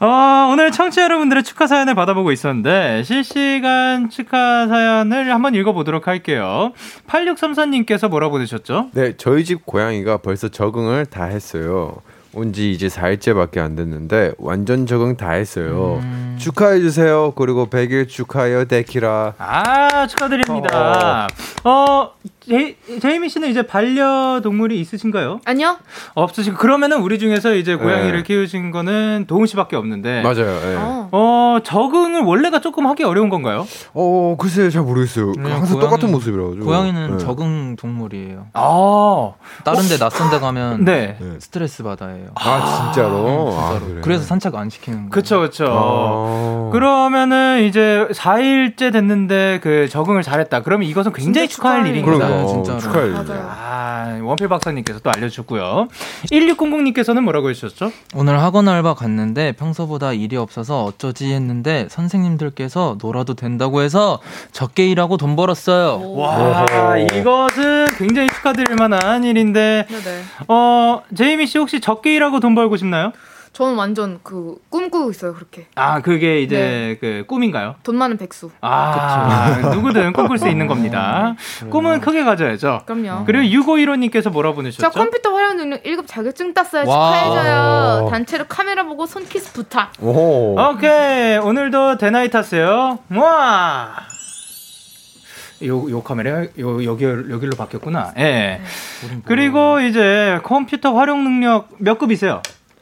어, 오늘 청취자 여러분들의 축하 사연을 받아보고 있었는데 실시간 축하 사연을 한번 읽어보도록 할게요. 8634님께서 뭐라 보내셨죠? 네, 저희 집 고양이가 벌써 적응을 다 했어요. 온지 이제 4일째밖에 안 됐는데 완전 적응 다 했어요. 음. 축하해 주세요. 그리고 100일 축하해요, 데키라. 아, 축하드립니다. 어, 어 제, 제이미 씨는 이제 반려동물이 있으신가요? 아니요. 없으시고 그러면은 우리 중에서 이제 고양이를 네. 키우신 거는 도훈 씨밖에 없는데. 맞아요. 네. 어, 적응을 원래가 조금 하기 어려운 건가요? 어, 글쎄 잘 모르겠어요. 네, 항상 고양이, 똑같은 모습이라고. 고양이는 네. 적응 동물이에요. 아. 다른 데 낯선 데 가면 네. 스트레스 받아요. 아, 진짜로? 아, 그래. 그래 서 산책 안 시키는 거예요. 그쵸, 그쵸. 아. 그러면은 이제 4일째 됐는데 그 적응을 잘했다. 그러면 이것은 굉장히 축하할 일입니다. 네, 진짜로. 축하해. 아, 원필 박사님께서 또 알려주셨고요. 1600님께서는 뭐라고 해주셨죠? 오늘 학원 알바 갔는데 평소보다 일이 없어서 어쩌지 했는데 선생님들께서 놀아도 된다고 해서 적게 일하고 돈 벌었어요. 와, 이것은 굉장히 축하드릴 만한 일인데, 네네. 어, 제이미 씨 혹시 적게 일하고 돈 벌고 싶나요? 저는 완전 그 꿈꾸고 있어요 그렇게. 아 그게 이제 네. 그 꿈인가요? 돈 많은 백수. 아 그쵸. 누구든 꿈꿀 수 있는 겁니다. 음. 꿈은 크게 가져야죠. 그럼요. 그리고 6515님께서 뭐라 보내셨죠? 저 컴퓨터 활용 능력 1급 자격증 땄어요. 축하해줘요. 단체로 카메라 보고 손키스 부탁. 오. 오케이 오늘도 대나이 탔어요. 와. 요, 요 카메라, 요, 여기, 여기로 바뀌었구나. 예. 네. 그리고 이제 컴퓨터 활용 능력 몇 급이세요?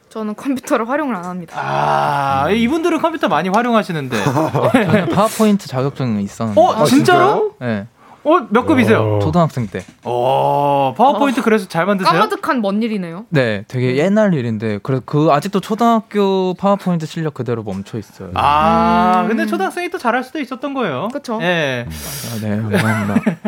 저는 컴퓨터를 활용을 안 합니다. 아, 이분들은 컴퓨터 많이 활용하시는데. 저는 파워포인트 자격증이 있었는데. 어, 진짜로? 네. 어, 몇 급이세요? 초등학생 때. 어, 파워포인트 아, 그래서 잘 만드세요? 까마득한 먼 일이네요. 네, 되게 옛날 일인데 그래 그 아직도 초등학교 파워포인트 실력 그대로 멈춰 있어요. 아, 음. 근데 초등학생이 또 잘할 수도 있었던 거예요. 그렇죠. 예. 아, 네, 감사합니다.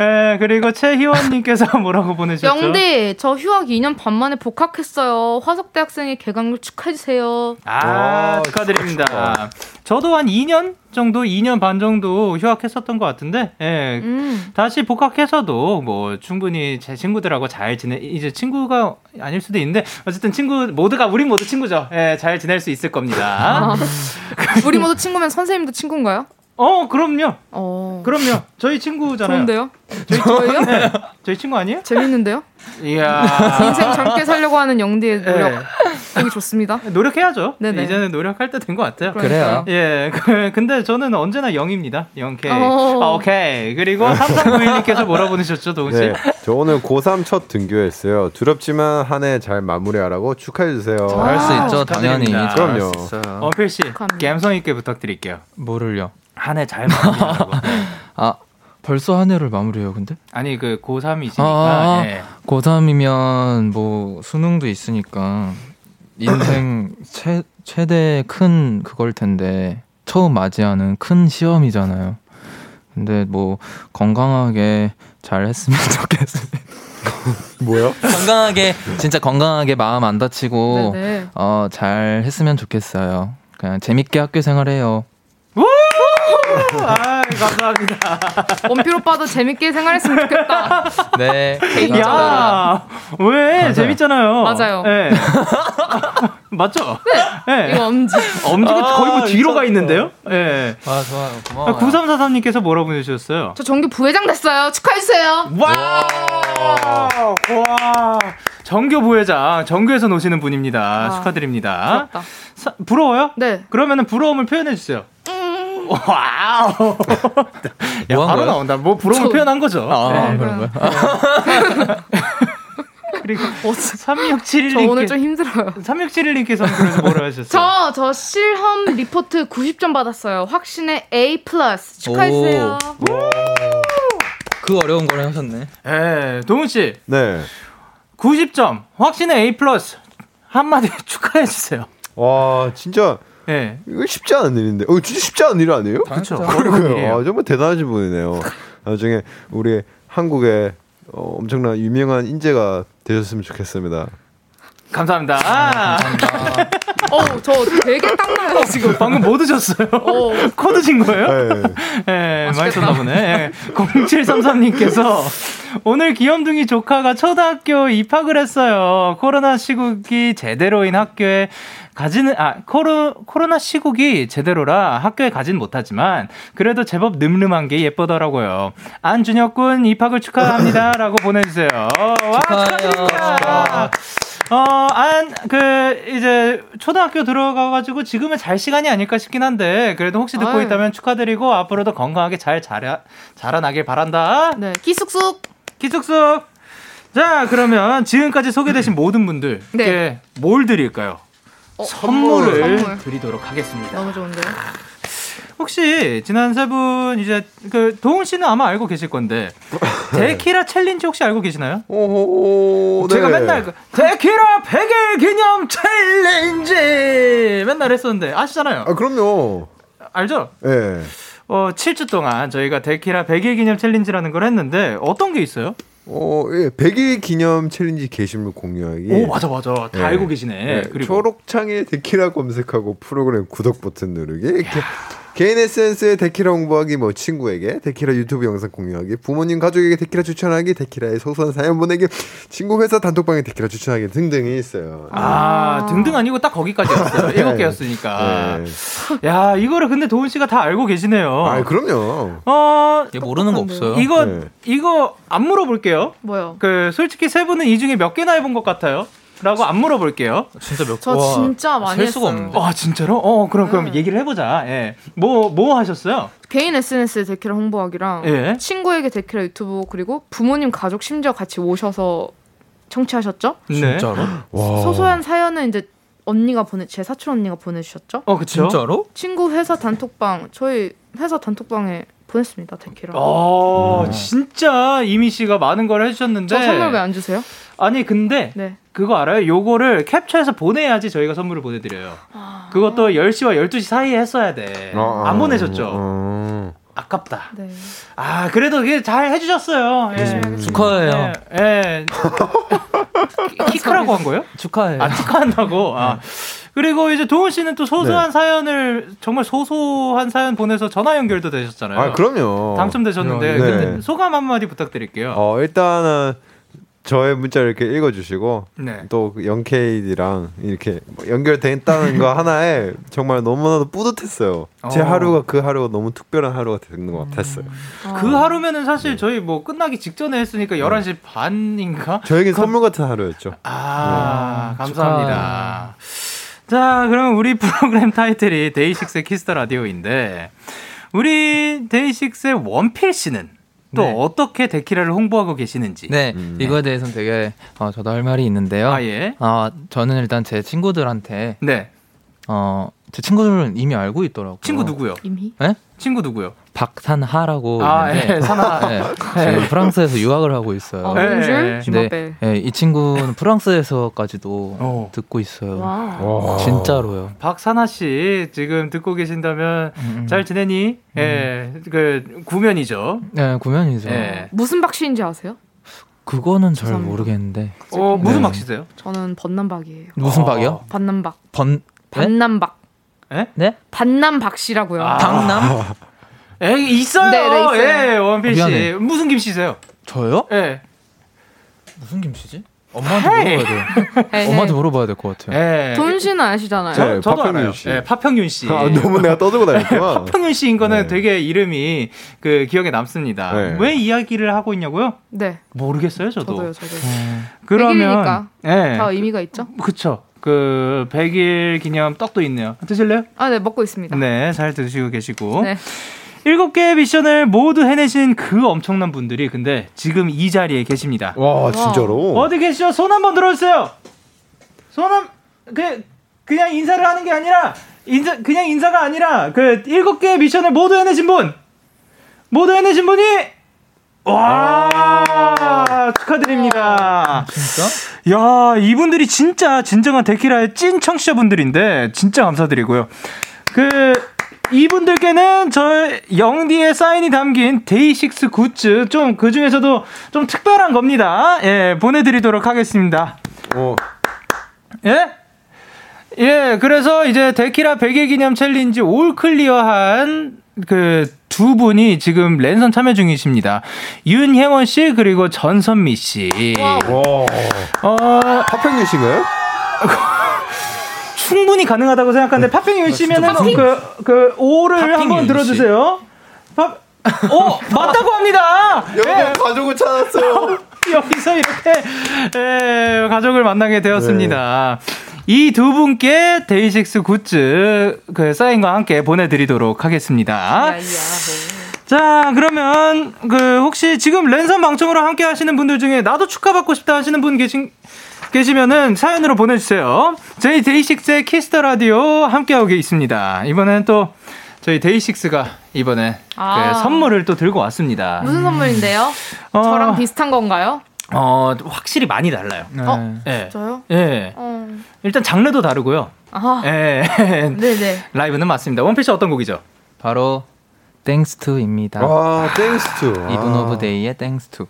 예, 그리고 최희원 님께서 뭐라고 보내셨죠? 영대, 저 휴학 2년 반 만에 복학했어요. 화석대학생의 개강률 축하해 주세요. 아, 축하드립니다. 저도 한 2년 정도 2년 반 정도 휴학했었던 것 같은데 예, 음. 다시 복학해서도 뭐 충분히 제 친구들하고 잘 지내 이제 친구가 아닐 수도 있는데 어쨌든 친구 모두가 우리 모두 친구죠. 예, 잘 지낼 수 있을 겁니다. 아. 우리 모두 친구면 선생님도 친구인가요? 어, 그럼요. 어. 그럼요. 저희 친구잖아요. 좋은데요? 저희 저요? 네. 저희 친구 아니에요? 재밌는데요? 이야. 인생 젊게 살려고 하는 영디의 네. 노력. 네. 되게 좋습니다. 노력해야죠. 네네. 이제는 노력할 때 된 것 같아요. 그래요. 예. 그, 근데 저는 언제나 영입니다. 영케. 어. 아, 오케이. 그리고 3391님께서 뭐라 보내셨죠, 동훈 씨? 네. 저 오늘 고3 첫 등교했어요. 두렵지만 한 해 잘 마무리하라고 축하해주세요. 잘할 수 있죠, 당연히. 그럼요. 어필 씨, 감성 있게 부탁드릴게요. 뭐를요? 한 해 잘 마무리하고. 아 벌써 한 해를 마무리해요, 근데? 아니 그 고3이시니까. 아, 네. 고3이면 뭐 수능도 있으니까 인생 최 최대 큰 그걸 텐데 처음 맞이하는 큰 시험이잖아요. 근데 뭐 건강하게 잘 했으면 좋겠습니다. 뭐요? 건강하게 진짜 건강하게 마음 안 다치고 어 잘 했으면 좋겠어요. 그냥 재밌게 학교 생활해요. 아, 감사합니다. 원필 오빠도 재밌게 생활했으면 좋겠다. 네. 야, 왜? 재밌잖아요. 맞아요. 네. 맞죠? 네. 네. 이거 엄지. 엄지가 아, 거의 뭐 뒤로 가 있는데요? 예. 네. 아, 좋아요. 고마워요. 9343님께서 뭐라고 보내주셨어요? 저 정규 부회장 됐어요. 축하해주세요. 와! 와! 전교 부회장, 전교에서 노시는 분입니다. 아, 축하드립니다. 부럽다. 사, 부러워요? 네. 그러면은 부러움을 표현해주세요. 와우. 야, 뭐 바로 나온다. 뭐 부러움을 저... 표현한 거죠. 아, 네. 그런 거야. 그리고 3671님. 저 오늘 좀 힘들어요. 3671님께서 그래서 뭐라 하셨어요? 저, 저 실험 리포트 90점 받았어요. 확신의 A 플러스 축하해주세요. 그 어려운 걸 하셨네. 예, 동훈 씨. 네. 90점, 확신의 A 플러스 한마디 축하해 주세요. 와, 진짜 네. 이거 쉽지 않은 일인데. 어, 진짜 쉽지 않은 일 아니에요? 그렇죠. 아, 정말 대단하신 분이네요. 나중에 우리 한국에 어, 엄청난 유명한 인재가 되셨으면 좋겠습니다. 감사합니다. 아, 감사합니다. 어, 저 되게 땀나요, 지금. 방금 뭐 드셨어요? 어. 코 드신 거예요? 네. 네 맛있었나 보네. 네. 0733님께서 오늘 귀염둥이 조카가 초등학교 입학을 했어요. 코로나 시국이 제대로인 학교에 가지는 아 코로 코로나 시국이 제대로라 학교에 가진 못하지만 그래도 제법 늠름한 게 예쁘더라고요. 안준혁 군 입학을 축하합니다라고 보내주세요. 축하해요. 어, 안, 그, 이제, 초등학교 들어가가지고 지금은 잘 시간이 아닐까 싶긴 한데, 그래도 혹시 듣고 아유. 있다면 축하드리고, 앞으로도 건강하게 잘 자라, 자라나길 바란다. 네, 기숙숙. 기숙숙. 자, 그러면 지금까지 소개되신 모든 분들께 네. 뭘 드릴까요? 어, 선물을 선물. 드리도록 하겠습니다. 너무 좋은데요? 혹시 지난 세 분 이제 그 도훈 씨는 아마 알고 계실 건데 데키라 챌린지 혹시 알고 계시나요? 오, 제가 네. 맨날 그 데키라 100일 기념 챌린지 맨날 했었는데 아시잖아요. 아 그럼요. 알죠? 네. 어 7주 동안 저희가 데키라 100일 기념 챌린지라는 걸 했는데 어떤 게 있어요? 어, 예, 100일 기념 챌린지 게시물 공유하기. 오, 맞아, 맞아. 다 예. 알고 계시네. 예, 그리고 초록창에 데키라 검색하고 프로그램 구독 버튼 누르기. 이렇게 개인 SNS에 데키라 홍보하기, 뭐 친구에게 데키라 유튜브 영상 공유하기, 부모님 가족에게 데키라 추천하기, 데키라의 소소한 사연 보내기, 친구 회사 단톡방에 데키라 추천하기 등등이 있어요. 아, 네. 등등 아니고 딱 거기까지였어요. 네. 일곱 개였으니까. 네. 야, 이거를 근데 도훈 씨가 다 알고 계시네요. 아, 그럼요. 어, 모르는 거 없어요. 이거 네. 이거 안 물어볼게요. 뭐요? 그 솔직히 세 분은 이 중에 몇 개나 해본 것 같아요? 라고 안 물어볼게요. 진짜 몇 저 와, 진짜 많이 수가 없는데. 아, 진짜로? 어, 그럼 네. 그럼 얘기를 해 보자. 예. 뭐 뭐 하셨어요? 개인 SNS에 데키라 홍보하기랑 예. 친구에게 데키라 유튜브 그리고 부모님 가족 심지어 같이 오셔서 청취하셨죠? 네. 진짜로? 소소한 사연은 이제 언니가 보내 제 사촌 언니가 보내주셨죠? 어, 그쵸? 진짜로? 친구 회사 단톡방 저희 회사 단톡방에 보냈습니다 데키라. 어, 음. 진짜 이미 씨가 많은 걸 해주셨는데. 저 선물 왜 안 주세요? 아니 근데 네. 그거 알아요? 요거를 캡처해서 보내야지 저희가 선물을 보내드려요. 아... 그것도 10시와 12시 사이에 했어야 돼. 아, 안 보내셨죠? 아... 아깝다. 네. 아 그래도 그게 잘 해주셨어요. 예. 음, 축하해요. 예. 예. 키크라고 한 거예요? 축하해요. 아 축하한다고. 아. 네. 그리고 이제 도훈 씨는 또 소소한 네. 사연을 정말 소소한 사연 보내서 전화 연결도 되셨잖아요. 아 그럼요. 당첨되셨는데 네. 소감 한마디 부탁드릴게요. 어 일단은 저의 문자를 이렇게 읽어주시고 네. 또그 영케이랑 이렇게 뭐 연결돼 다는 거 하나에 정말 너무나도 뿌듯했어요. 제 어. 하루가 그 하루가 너무 특별한 하루가 되는 것 같았어요. 음. 그 하루면은 사실 네. 저희 뭐 끝나기 직전에 했으니까 11시 반인가? 저에겐 그... 선물 같은 하루였죠. 아, 네. 감사합니다. 축하. 자, 그럼 우리 프로그램 타이틀이 DAY6의 Kiss the Radio인데 우리 DAY6의 원필 씨는 또 네. 어떻게 데키라를 홍보하고 계시는지. 네, 음. 이거에 대해서는 되게 어, 저도 할 말이 있는데요. 아 예. 어, 저는 일단 제 친구들한테 네. 어, 제 친구들은 이미 알고 있더라고요. 친구 누구요? 이미? 네? 친구 누구요? 박산하라고 아, 있는데 예, 산하. 네, 지금 프랑스에서 유학을 하고 있어요. 어, 네, 네, 네, 이 친구는 프랑스에서까지도 어. 듣고 있어요. 와. 진짜로요. 박산하 씨 지금 듣고 계신다면 음. 음. 잘 지내니? 음. 예, 그 구면이죠. 네, 구면이죠. 예. 무슨 박 씨인지 아세요? 그거는 잘 모르겠는데. 어, 무슨 박 씨세요? 저는 번남박이에요. 무슨 박이요? 반남박. 번 반남박. 예? 네? 반남 박 씨라고요. 아. 박남? 에 있어요. 네, 네, 있어요. 예, 원필 씨. 미안해. 무슨 김씨세요? 저요? 예. 무슨 김씨지? 엄마한테 물어봐야 돼요. 엄마한테 물어봐야 될 것 같아요. 예. 돈 씨는 아시잖아요. 네, 저 도 알아요. 씨. 예, 파평윤 씨. 아, 너무 내가 떠들고 다녔구나. 파평윤 씨인 거는 네. 되게 이름이 그 기억에 남습니다. 네. 왜 이야기를 하고 있냐고요? 네. 모르겠어요, 저도. 저도요, 저도. 음. 그러면 예. 다 의미가 있죠? 그렇죠. 그 100일 기념 떡도 있네요. 드실래요? 아, 네, 먹고 있습니다. 네, 잘 드시고 계시고. 네. 일곱 개의 미션을 모두 해내신 그 엄청난 분들이 근데 지금 이 자리에 계십니다. 와, 진짜로? 어디 계시죠? 손 한번 들어주세요. 손 한, 그, 그냥 인사를 하는 게 아니라, 인사, 그냥 인사가 아니라, 그 일곱 개의 미션을 모두 해내신 분! 모두 해내신 분이, 와, 축하드립니다. 진짜? 야, 이분들이 진짜 진정한 데키라의 찐 청취자분들인데, 진짜 감사드리고요. 그, 이분들께는 저의 영디의 사인이 담긴 DAY6 굿즈 좀 그 중에서도 좀 특별한 겁니다. 예, 보내드리도록 하겠습니다. 오. 예? 예, 그래서 이제 데키라 100일 기념 챌린지 all clear한 그 두 분이 지금 랜선 참여 중이십니다. 윤혜원 씨 그리고 전선미 씨. 와. 어, 하평윤 씨인가요? 충분히 가능하다고 생각하는데 팝핑 열심히는 그, 그, 오를 한번 들어주세요. 팝, 오, 맞다고 합니다! 여러분, 네. 가족을 찾았어요. 여기서 이렇게, 예, 가족을 만나게 되었습니다. 네. 이 두 분께 데이식스 굿즈 그 사인과 함께 보내드리도록 하겠습니다. 자, 그러면 그 혹시 지금 랜선 방청으로 함께 하시는 분들 중에 나도 축하받고 싶다 하시는 분 계신 계시면은 사연으로 보내주세요. 저희 DAY6의 Kiss the Radio 함께하고 있습니다. 이번엔 또 저희 DAY6가 이번에 아. 그 선물을 또 들고 왔습니다. 무슨 선물인데요? 어, 저랑 비슷한 건가요? 어, 확실히 많이 달라요. 네. 어? 네. 진짜요? 예. 네. 어. 일단 장르도 다르고요. 아. 예. 네네. 라이브는 맞습니다. 원필 씨 어떤 곡이죠? 바로 Thanks to입니다. 와, Thanks to. Even of Day의 Thanks to.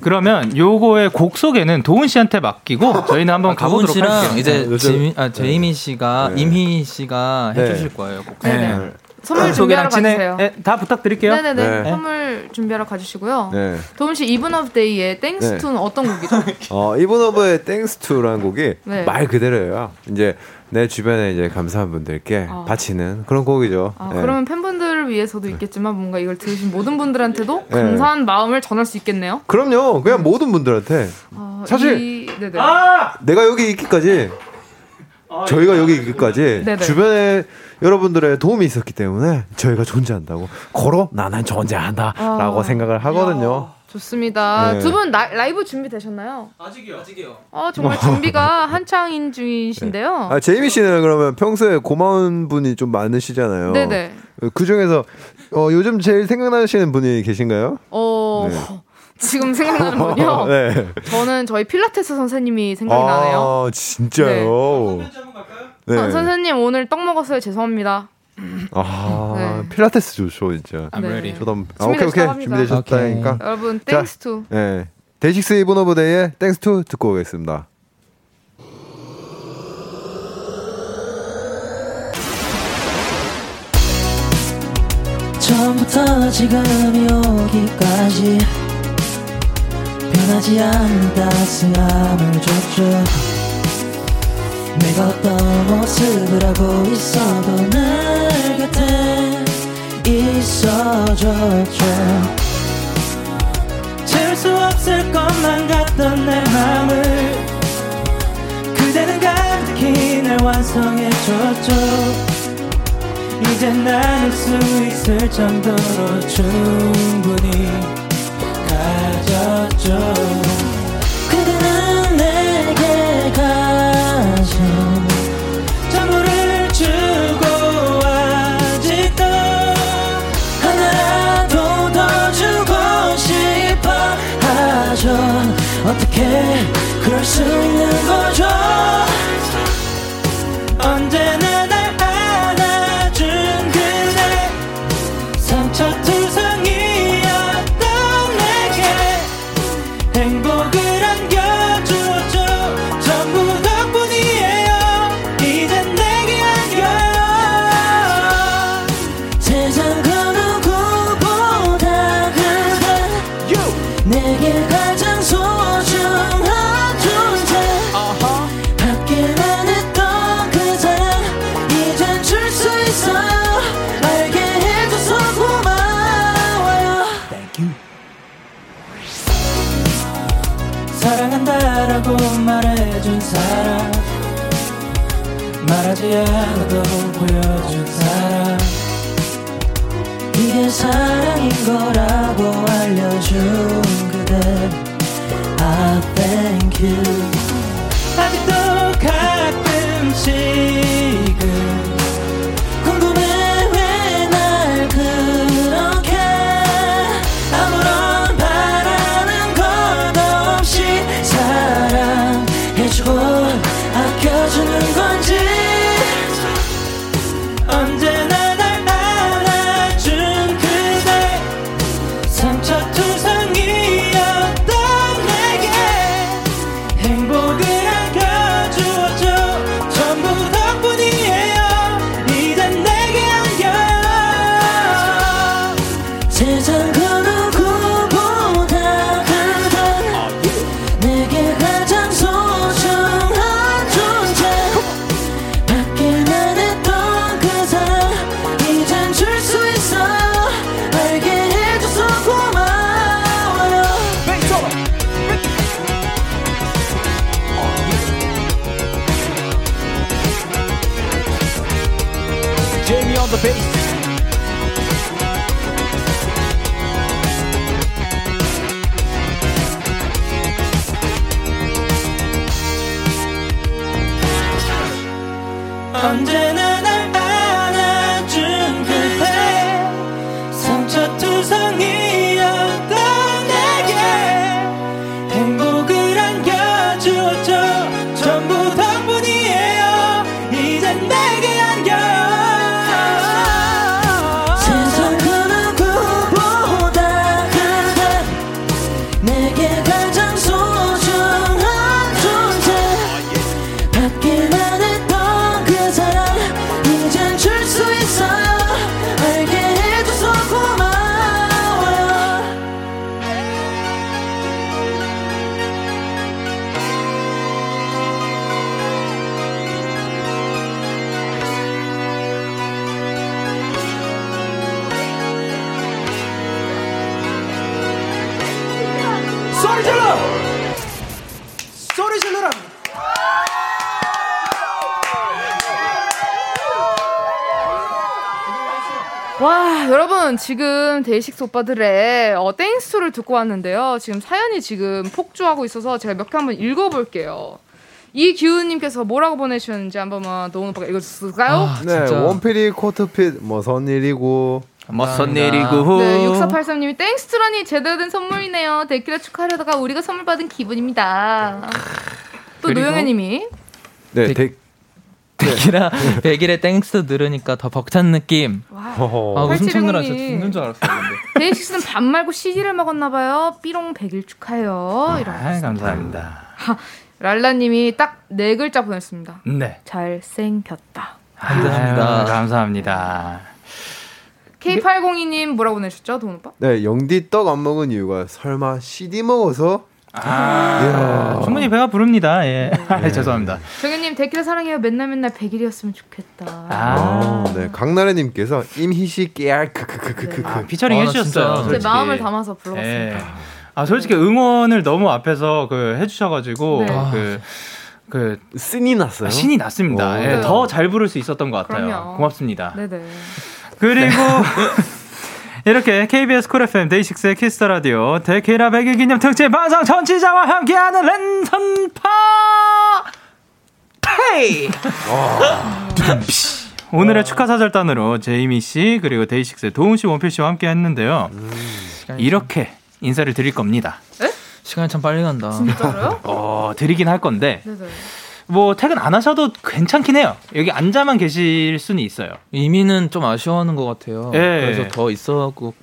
그러면 요거의 곡 소개는 도훈 씨한테 맡기고 저희는 한번 아, 가보도록 씨랑 할게요. 이제 네. 지미, 아, 제이미 씨가 네. 임희 씨가 네. 해주실 거예요. 곡 소개. 네. 선물 준비하러 가주세요. 네, 다 부탁드릴게요. 네네네. 네. 선물 준비하러 가주시고요. 네. 도훈 씨 Even of Day의 Thanks to는 어떤 곡이죠? 어 Even of의 Thanks to라는 곡이 네. 말 그대로예요. 이제 내 주변에 이제 감사한 분들께 아. 바치는 그런 곡이죠. 아, 네. 그러면 팬분들을 위해서도 있겠지만 뭔가 이걸 들으신 모든 분들한테도 네. 감사한 마음을 전할 수 있겠네요. 그럼요. 그냥 모든 분들한테. 아, 사실 이... 아! 내가 여기 있기까지 아, 저희가 여기 있기까지 네네. 주변에 여러분들의 도움이 있었기 때문에 저희가 존재한다고 걸어 나는 존재한다라고 아, 생각을 하거든요. 이야, 좋습니다. 네. 두분 라이브 준비 되셨나요? 아직이요. 아직이요. 아 정말 준비가 한창인 중이신데요. 네. 아 제이미 씨는 그러면 평소에 고마운 분이 좀 많으시잖아요. 네네. 그 중에서 어, 요즘 제일 생각나시는 분이 계신가요? 어. 네. 지금 생각나는 분요? 네. 저는 저희 필라테스 선생님이 생각이 아, 나네요. 진짜요? 네. 네. 어, 선생님 오늘 떡 먹었어요. 죄송합니다. 아 네. 필라테스 좋죠 진짜. I'm ready. 저도 아, 오케이 오케이 준비되셨다니까. Okay. 여러분 Thanks to. 네. DAY6 Even of Day의 Thanks to 듣고 오겠습니다. 처음부터 지금 여기까지 변하지 않는 따스함을 줬죠. 내가 어떤 모습을 하고 있어도 날 곁에 있어줬죠. 채울 수 없을 것만 같던 내 맘을 그대는 가득히 날 완성해줬죠. 이제 나눌 수 있을 정도로 충분히 가졌죠 그대는 내게 가진 전부를 주고 아직도 하나라도 더 주고 싶어 하죠 어떻게 그럴 수 있는 거죠 거라고 알려준 그대 I thank you 데이식스 오빠들의 어, 땡스를 듣고 왔는데요. 지금 사연이 지금 폭주하고 있어서 제가 몇 개 한번 읽어볼게요. 이기훈님께서 뭐라고 보내주셨는지 한번만 노은 오빠가 읽어주실까요? 아, 네, 원필이 코트핏 뭐선 일이고 무슨 일이고 네, 6483님이 땡스트라니 제대로 된 선물이네요. 데키라 축하하려다가 우리가 선물 받은 기분입니다. 또 노영애님이 네, 데, 백이라 백일의 땡스 들으니까 더 벅찬 느낌. 와. 아 웃음 참느라 진짜 죽는 줄 알았어요. 데이식스는 밥 말고 CD를 먹었나 봐요. 삐롱 백일 축하해요. 이런. 아, 감사합니다. 랄라님이 딱 네 글자 보냈습니다. 네. 잘생겼다. 감사합니다. 감사합니다. K802님 뭐라고 보내셨죠, 돈 오빠? 네, 영디 떡 안 먹은 이유가 설마 CD 먹어서 아, 충분히 배가 부릅니다. 예. 네. 죄송합니다. 정현님 댓글 사랑해요. 맨날 맨날 100일이었으면 좋겠다. 아, 아 네. 강나래님께서 임희식 깨알 크크크크크. 아, 피처링 아, 해주셨어요. 제 마음을 담아서 불렀습니다. 예. 아 솔직히 응원을 너무 앞에서 그 해주셔가지고 네. 그. 그 신이 났어요. 아, 신이 났습니다. 예, 더잘 부를 수 있었던 것 같아요. 그럼요. 고맙습니다. 네네. 그리고 이렇게 KBS 쿨 FM 데이식스의 키스터 라디오 데키라 100일 기념 특집 방송 청취자와 함께하는 랜선파 페이. 오늘의 축하 사절단으로 제이미 씨 그리고 데이식스의 도훈 씨, 원필 씨와 함께했는데요. 음, 이렇게 인사를 드릴 겁니다. 에? 시간이 참 빨리 간다. 진짜로요? 어, 드리긴 할 건데. 네네. 뭐 퇴근 안 하셔도 괜찮긴 해요. 여기 앉아만 계실 수는 있어요. 이미는 좀 아쉬워하는 것 같아요. 네. 그래서 더 있어고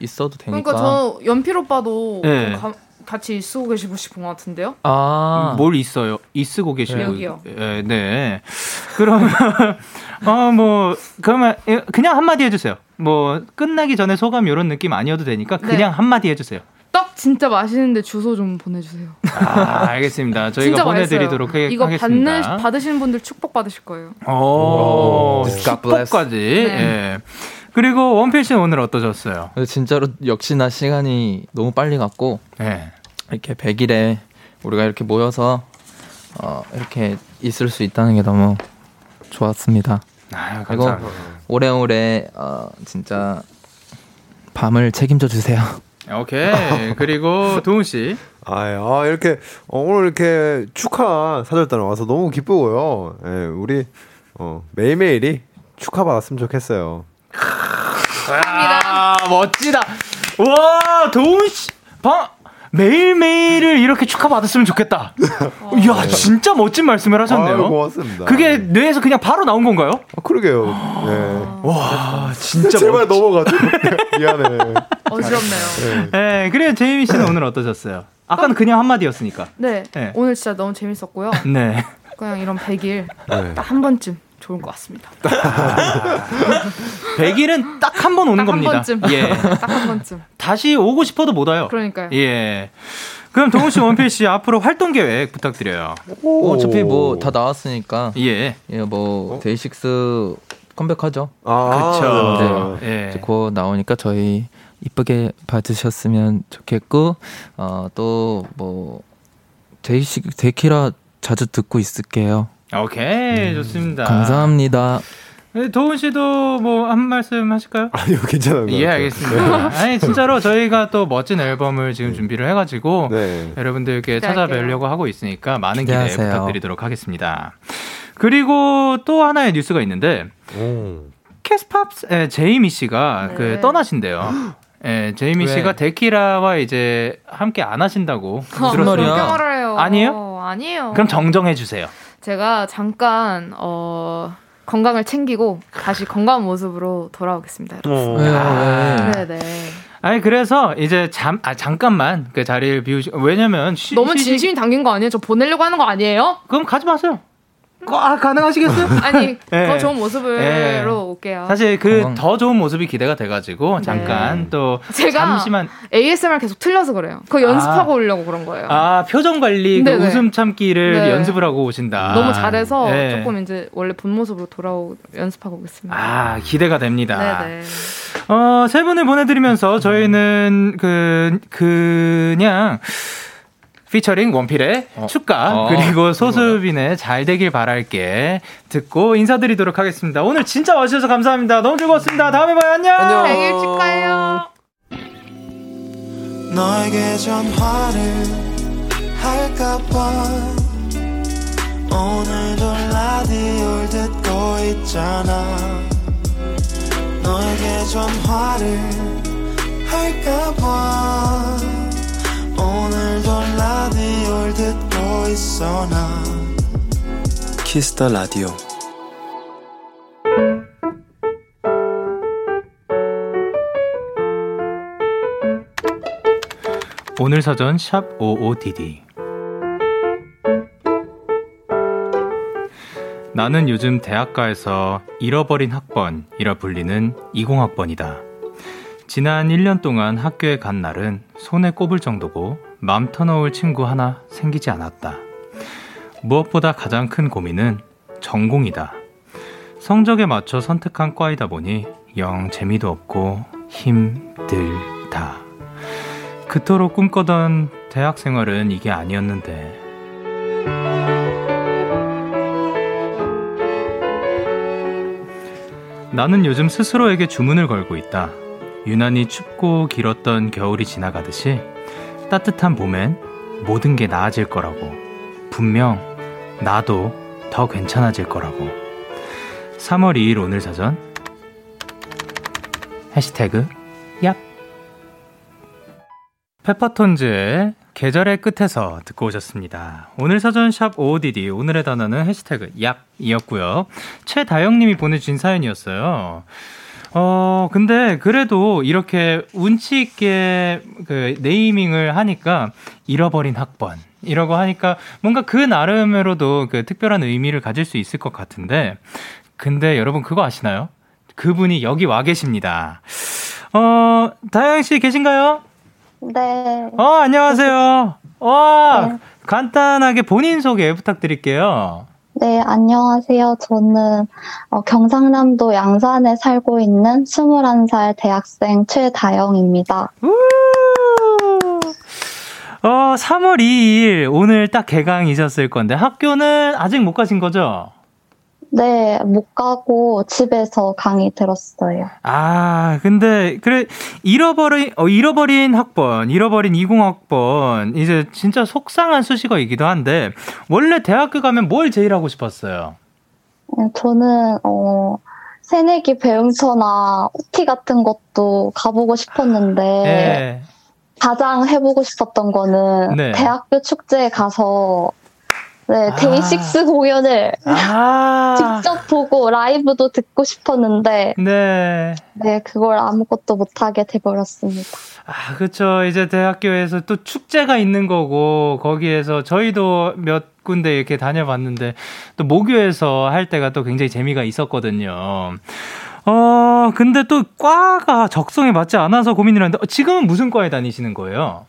있어도 되니까. 그러니까 저 연필 오빠도 네. 가, 같이 쓰고 계시고 싶은 것 같은데요. 아, 뭘 있어요? 있고 계시고 네. 여기요. 네, 네. 그러면 어 뭐 그러면 그냥 한마디 해주세요. 뭐 끝나기 전에 소감 이런 느낌 아니어도 되니까 그냥 네. 한마디 해주세요. 떡 진짜 맛있는데 주소 좀 보내주세요. 아, 알겠습니다. 저희가 보내드리도록 하, 이거 하겠습니다. 받는, 받으시는 분들 축복 받으실 거예요. 오, 축복까지. 네. 예. 그리고 원필 씨는 오늘 어떠셨어요? 진짜로 역시나 시간이 너무 빨리 갔고 네. 이렇게 100일에 우리가 이렇게 모여서 어, 이렇게 있을 수 있다는 게 너무 좋았습니다. 아, 그리고 오래오래 어, 진짜 밤을 책임져 주세요. 오케이. 그리고 도훈 씨. 아, 아 이렇게 어, 오늘 이렇게 축하 사절단 와서 너무 기쁘고요. 예, 우리 어, 매일매일이 축하 받았으면 좋겠어요. 아, 멋지다. 와, 도훈 씨. 방 매일매일을 이렇게 축하받았으면 좋겠다. 이야, 네. 진짜 멋진 말씀을 하셨네요. 아유, 고맙습니다. 그게 뇌에서 그냥 바로 나온 건가요? 아, 그러게요. 네. 와, 진짜 제발 넘어가죠. 미안해. 어지럽네요. 네. 네, 그래 제이미 씨는 오늘 어떠셨어요? 아까는 그냥 한마디였으니까. 네, 네. 오늘 진짜 너무 재밌었고요. 네. 그냥 이런 100일 네. 딱한 번쯤 좋을 것 같습니다. 100일은 딱 한 번 오는 겁니다. 한 번쯤. 예. 딱 한 번쯤. 다시 오고 싶어도 못 와요. 그러니까요. 예. 그럼 동훈 씨, 원필 씨 앞으로 활동 계획 부탁드려요. 오. 어차피 뭐 다 나왔으니까. 예. 예, 뭐 어? 데이식스 컴백하죠. 아, 그렇죠. 네. 예. 곧 나오니까 저희 이쁘게 봐주셨으면 좋겠고 어, 또뭐 데이식 데키라 자주 듣고 있을게요. 오케이 음, 좋습니다. 감사합니다. 네, 도훈 씨도 뭐 한 말씀 하실까요? 아니요, 괜찮아요. 예, 알겠습니다. 네. 아니 진짜로 저희가 또 멋진 앨범을 지금 준비를 해가지고 네. 여러분들께 찾아뵈려고 하고 있으니까 많은 기대 기대하세요. 부탁드리도록 하겠습니다. 그리고 또 하나의 뉴스가 있는데 오. 캐스팝스 제이미 씨가 네. 그 떠나신대요. 예, 제이미 왜? 씨가 데키라와 이제 함께 안 하신다고 들었어요. 아니에요? 아니에요. 그럼 정정해 주세요. 제가 잠깐 어 건강을 챙기고 다시 건강한 모습으로 돌아오겠습니다. 여러분. 네, 네. 아니 그래서 이제 잠 아 잠깐만 그 자리를 비우시 왜냐면 쉬, 너무 진심이 담긴 거 아니에요? 저 보내려고 하는 거 아니에요? 그럼 가지 마세요. 아, 가능하시겠어요? 아니 네. 더 좋은 모습으로 네. 올게요. 사실 그 더 좋은 모습이 기대가 돼가지고 네. 잠깐 또 제가 잠시만 ASMR 계속 틀려서 그래요. 그거 연습하고 아. 오려고 그런 거예요. 아 표정 관리, 그 웃음 참기를 네. 연습을 하고 오신다. 너무 잘해서 네. 조금 이제 원래 본 모습으로 돌아오 연습하고 오겠습니다. 아 기대가 됩니다. 네네. 어세 분을 보내드리면서 저희는 그 그냥. 피처링 원필의 어. 축가 어. 그리고 소수빈의 잘 되길 바랄게 듣고 인사드리도록 하겠습니다. 오늘 진짜 와주셔서 감사합니다. 너무 즐거웠습니다. 다음에 봐요. 안녕. 안녕. 생일 축하해요. 너에게 전화를 할까봐 오늘도 라디오를 듣고 있잖아 너에게 전화를 할까봐 오늘 도 라디오를 듣고 있어 나. Kiss the Radio 오늘 사전 샵 55DD 나는 요즘 대학가에서 잃어버린 학번이라 불리는 20학번이다. 지난 1년 동안 학교에 간 날은 손에 꼽을 정도고 맘 터놓을 친구 하나 생기지 않았다. 무엇보다 가장 큰 고민은 전공이다. 성적에 맞춰 선택한 과이다 보니 영 재미도 없고 힘들다. 그토록 꿈꿔던 대학 생활은 이게 아니었는데. 나는 요즘 스스로에게 주문을 걸고 있다. 유난히 춥고 길었던 겨울이 지나가듯이 따뜻한 봄엔 모든 게 나아질 거라고. 분명 나도 더 괜찮아질 거라고. 3월 2일 오늘 사전 해시태그 얍 페퍼톤즈의 계절의 끝에서 듣고 오셨습니다. 오늘 사전샵 OODD 오늘의 단어는 해시태그 얍이었고요. 최다영님이 보내주신 사연이었어요. 어, 근데 그래도 이렇게 운치 있게 그 네이밍을 하니까 잃어버린 학번. 이라고 하니까 뭔가 그 나름으로도 그 특별한 의미를 가질 수 있을 것 같은데, 근데 여러분 그거 아시나요? 그분이 여기 와 계십니다. 어, 다영 씨 계신가요? 네. 어, 안녕하세요. 와, 네. 간단하게 본인 소개 부탁드릴게요. 네, 안녕하세요. 저는 어, 경상남도 양산에 살고 있는 21살 대학생 최다영입니다. 어, 3월 2일 오늘 딱 개강이셨을 건데 학교는 아직 못 가신 거죠? 네, 못 가고 집에서 강의 들었어요. 아, 근데 그래 잃어버린 어, 잃어버린 학번, 잃어버린 20학번 이제 진짜 속상한 수식어이기도 한데 원래 대학교 가면 뭘 제일 하고 싶었어요? 네, 저는 어 새내기 배움터나 OT 같은 것도 가보고 싶었는데 네. 가장 해보고 싶었던 거는 네. 대학교 축제에 가서 네, 아. 데이식스 공연을 아. 직접 보고 라이브도 듣고 싶었는데 네. 네, 그걸 아무것도 못 하게 돼 버렸습니다. 아, 그렇죠. 이제 대학교에서 또 축제가 있는 거고 거기에서 저희도 몇 군데 이렇게 다녀봤는데 또 모교에서 할 때가 또 굉장히 재미가 있었거든요. 어, 근데 또 과가 적성에 맞지 않아서 고민이라는데 어, 지금은 무슨 과에 다니시는 거예요?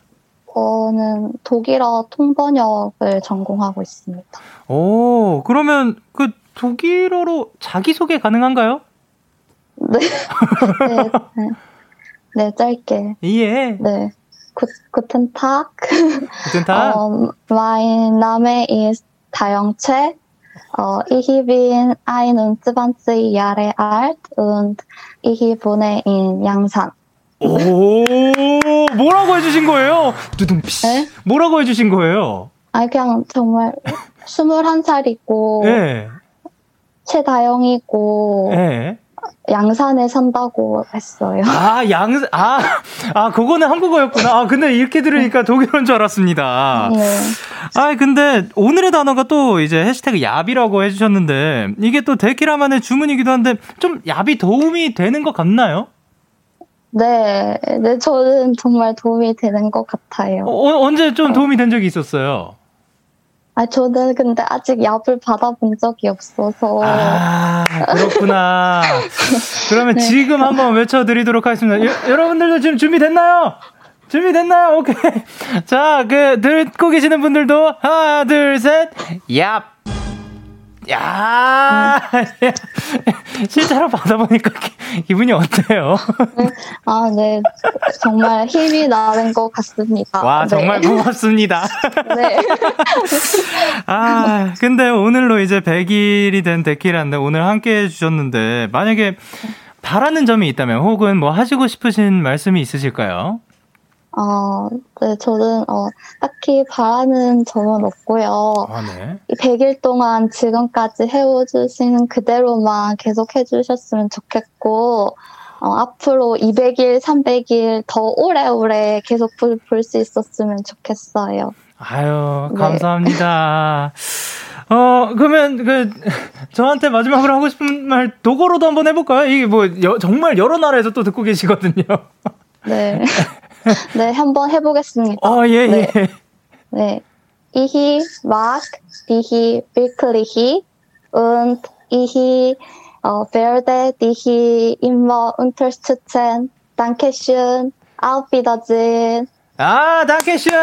저는 독일어 통번역을 전공하고 있습니다. 오, 그러면 그 독일어로 자기소개 가능한가요? 네. 네, 네. 네, 짧게. 예. 네. 구, guten Tag. Guten Tag. Um, mein Name ist Taeyong-che. Uh, ich bin 21 Jahre alt und ich wohne in Yangsan. 오, 뭐라고 해주신 거예요? 두둥피. 네? 뭐라고 해주신 거예요? 아, 그냥 정말 21살이고, 네. 최다영이고, 네. 양산에 산다고 했어요. 아, 양, 아, 아, 그거는 한국어였구나. 아, 근데 이렇게 들으니까 네. 독일어인 줄 알았습니다. 네. 아, 근데 오늘의 단어가 또 이제 해시태그 야비라고 해주셨는데, 이게 또 데키라만의 주문이기도 한데, 좀 야비 도움이 되는 것 같나요? 네, 네, 저는 정말 도움이 되는 것 같아요. 어, 언제 좀 도움이 된 적이 있었어요? 아, 저는 근데 아직 얍을 받아본 적이 없어서. 아, 그렇구나. 그러면 네. 지금 한번 외쳐드리도록 하겠습니다. 여, 여러분들도 지금 준비됐나요? 준비됐나요? 오케이. 자, 그, 듣고 계시는 분들도 하나, 둘, 셋, 얍. 야 실제로 받아보니까 기, 분이 어때요? 아, 네. 정말 힘이 나는 것 같습니다. 와, 정말 네. 고맙습니다. 네. 아, 근데 오늘로 이제 100일이 된 데키라인데 오늘 함께 해주셨는데 만약에 바라는 점이 있다면 혹은 뭐 하시고 싶으신 말씀이 있으실까요? 어, 네, 저는, 어, 딱히 바라는 점은 없고요. 아, 네. 100일 동안 지금까지 해오주시는 그대로만 계속 해주셨으면 좋겠고, 어, 앞으로 200일, 300일 더 오래오래 계속 볼 수 있었으면 좋겠어요. 아유, 네. 감사합니다. 네. 어, 그러면, 그, 저한테 마지막으로 하고 싶은 말, 도고로도 한번 해볼까요? 이게 뭐, 여, 정말 여러 나라에서 또 듣고 계시거든요. 네. 네, 한번 해보겠습니다. 어, 예, 네. 예. 네. Ich mag dich wirklich und ich äh, werde dich immer unterstützen. Dankeschön. Auf Wiedersehen. 아, 다케슈!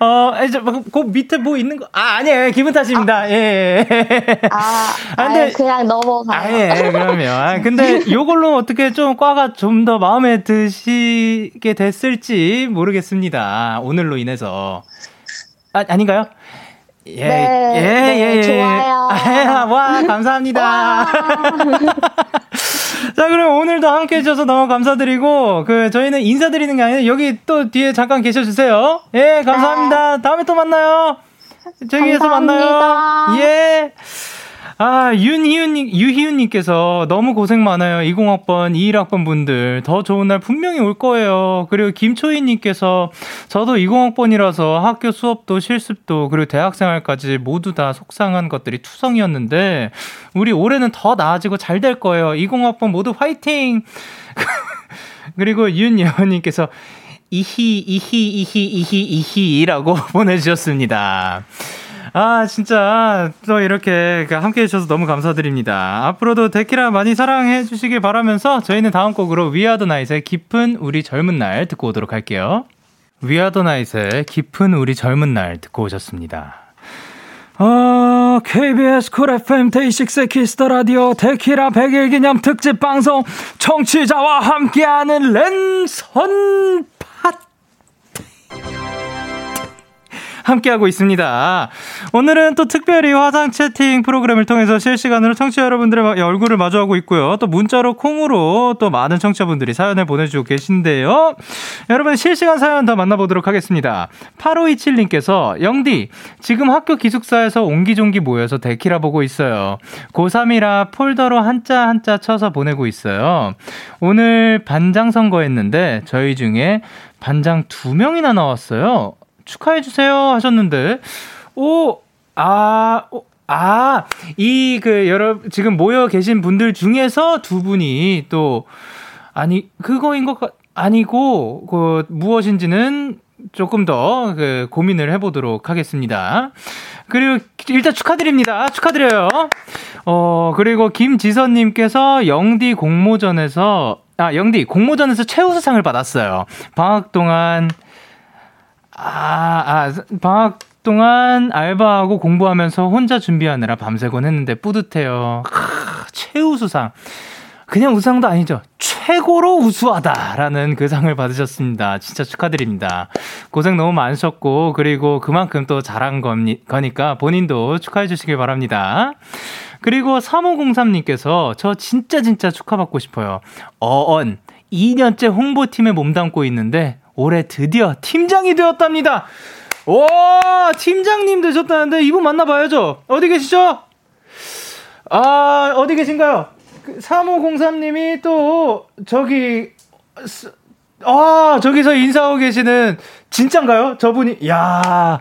어, 이제 그 밑에 뭐 있는 거, 아, 아니에요. 기분 탓입니다. 아, 예. 아, 아, 근데. 그냥 넘어가요. 아, 예, 그럼요. 아, 근데 요걸로 어떻게 좀 과가 좀 더 마음에 드시게 됐을지 모르겠습니다. 오늘로 인해서. 아, 아닌가요? 예, 네, 예, 네, 예, 예. 좋아요. 와, 감사합니다. 와. 자, 그럼 오늘도 함께 해주셔서 너무 감사드리고, 그, 저희는 인사드리는 게 아니라 여기 또 뒤에 잠깐 계셔주세요. 예, 감사합니다. 네. 다음에 또 만나요. 저기에서 만나요. 예. 아, 윤희윤님, 유희윤님께서 너무 고생 많아요. 20학번, 21학번 분들. 더 좋은 날 분명히 올 거예요. 그리고 김초희님께서 저도 20학번이라서 학교 수업도 실습도 그리고 대학생활까지 모두 다 속상한 것들이 투성이었는데 우리 올해는 더 나아지고 잘 될 거예요. 20학번 모두 화이팅! 그리고 윤여원님께서 이히, 이히, 이히, 이히, 이히라고 보내주셨습니다. 아, 진짜 또 이렇게 그 함께 해주셔서 너무 감사드립니다. 앞으로도 데키라 많이 사랑해 주시길 바라면서 저희는 다음 곡으로 위아더 나잇의 깊은 우리 젊은 날 듣고 오도록 할게요. 위아더 나잇의 깊은 우리 젊은 날 듣고 오셨습니다. 어, KBS Cool FM DAY6 Kiss the Radio 데키라 100일 기념 특집 방송 청취자와 함께하는 랜선 함께하고 있습니다. 오늘은 또 특별히 화상 채팅 프로그램을 통해서 실시간으로 청취자 여러분들의 얼굴을 마주하고 있고요. 또 문자로 콩으로 또 많은 청취자분들이 사연을 보내주고 계신데요. 여러분 실시간 사연 더 만나보도록 하겠습니다. 8527님께서 영디 지금 학교 기숙사에서 옹기종기 모여서 데키라 보고 있어요. 고3이라 폴더로 한자 한자 쳐서 보내고 있어요. 오늘 반장 선거했는데 저희 중에 반장 두 명이나 나왔어요. 축하해주세요 하셨는데, 오, 아, 오, 아, 이, 그, 여러, 지금 모여 계신 분들 중에서 두 분이 또, 아니, 그거인 것, 같, 아니고, 그, 무엇인지는 조금 더, 그, 고민을 해보도록 하겠습니다. 그리고, 일단 축하드립니다. 축하드려요. 어, 그리고 김지선님께서 영디 공모전에서, 아, 영디 공모전에서 최우수상을 받았어요. 방학 동안 아, 아, 방학 동안 알바하고 공부하면서 혼자 준비하느라 밤새곤 했는데 뿌듯해요. 크, 최우수상. 그냥 우수상도 아니죠. 최고로 우수하다라는 그 상을 받으셨습니다. 진짜 축하드립니다. 고생 너무 많으셨고, 그리고 그만큼 또 잘한 거니까 본인도 축하해 주시길 바랍니다. 그리고 3503님께서 저 진짜 진짜 축하받고 싶어요. 어언. 2년째 홍보팀에 몸담고 있는데 올해 드디어 팀장이 되었답니다. 오, 팀장님 되셨다는데 이분 만나봐야죠. 어디 계시죠? 아, 어디 계신가요? 3503님이 그 또, 저기, 아, 저기서 인사하고 계시는, 진짠가요? 저분이, 야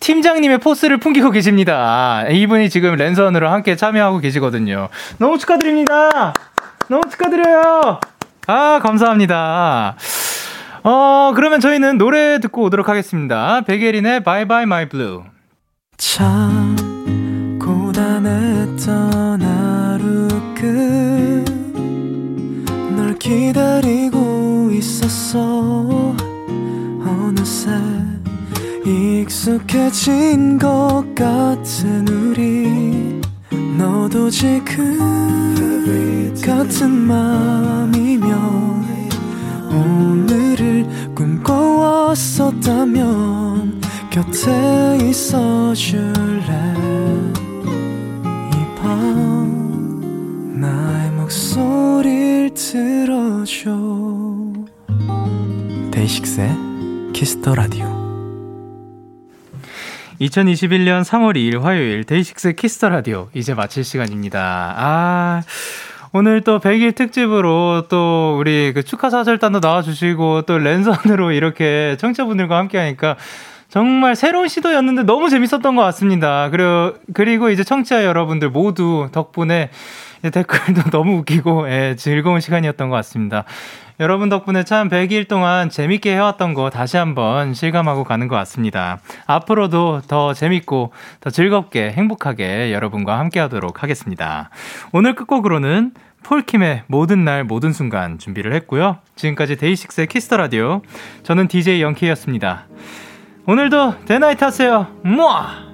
팀장님의 포스를 풍기고 계십니다. 이분이 지금 랜선으로 함께 참여하고 계시거든요. 너무 축하드립니다. 너무 축하드려요. 아, 감사합니다. 어, 그러면 저희는 노래 듣고 오도록 하겠습니다. 베게린의 Bye Bye My Blue. 참, 고단했던 하루 끝널 기다리고 있었어. 어느새 익숙해진 것 같은 우리 너도 지금 같은 맘이면 오늘을 꿈꿔왔었다면 곁에 있어 줄래? 이 밤 나의 목소리를 들어줘. 데이식스의 키스터 라디오 2021년 3월 2일 화요일 데이식스 키스 더 라디오 이제 마칠 시간입니다. 아 오늘 또 100일 특집으로 또 우리 그 축하 사절단도 나와주시고 또 랜선으로 이렇게 청취자분들과 함께하니까 정말 새로운 시도였는데 너무 재밌었던 것 같습니다. 그리고 그리고 이제 청취자 여러분들 모두 덕분에 댓글도 너무 웃기고 예, 즐거운 시간이었던 것 같습니다. 여러분 덕분에 참 100일 동안 재밌게 해왔던 거 다시 한번 실감하고 가는 것 같습니다. 앞으로도 더 재밌고 더 즐겁게 행복하게 여러분과 함께 하도록 하겠습니다. 오늘 끝곡으로는 폴킴의 모든 날 모든 순간 준비를 했고요. 지금까지 데이식스의 키스 더 라디오. 저는 DJ 영케이였습니다. 오늘도 대나잇 하세요. 무아!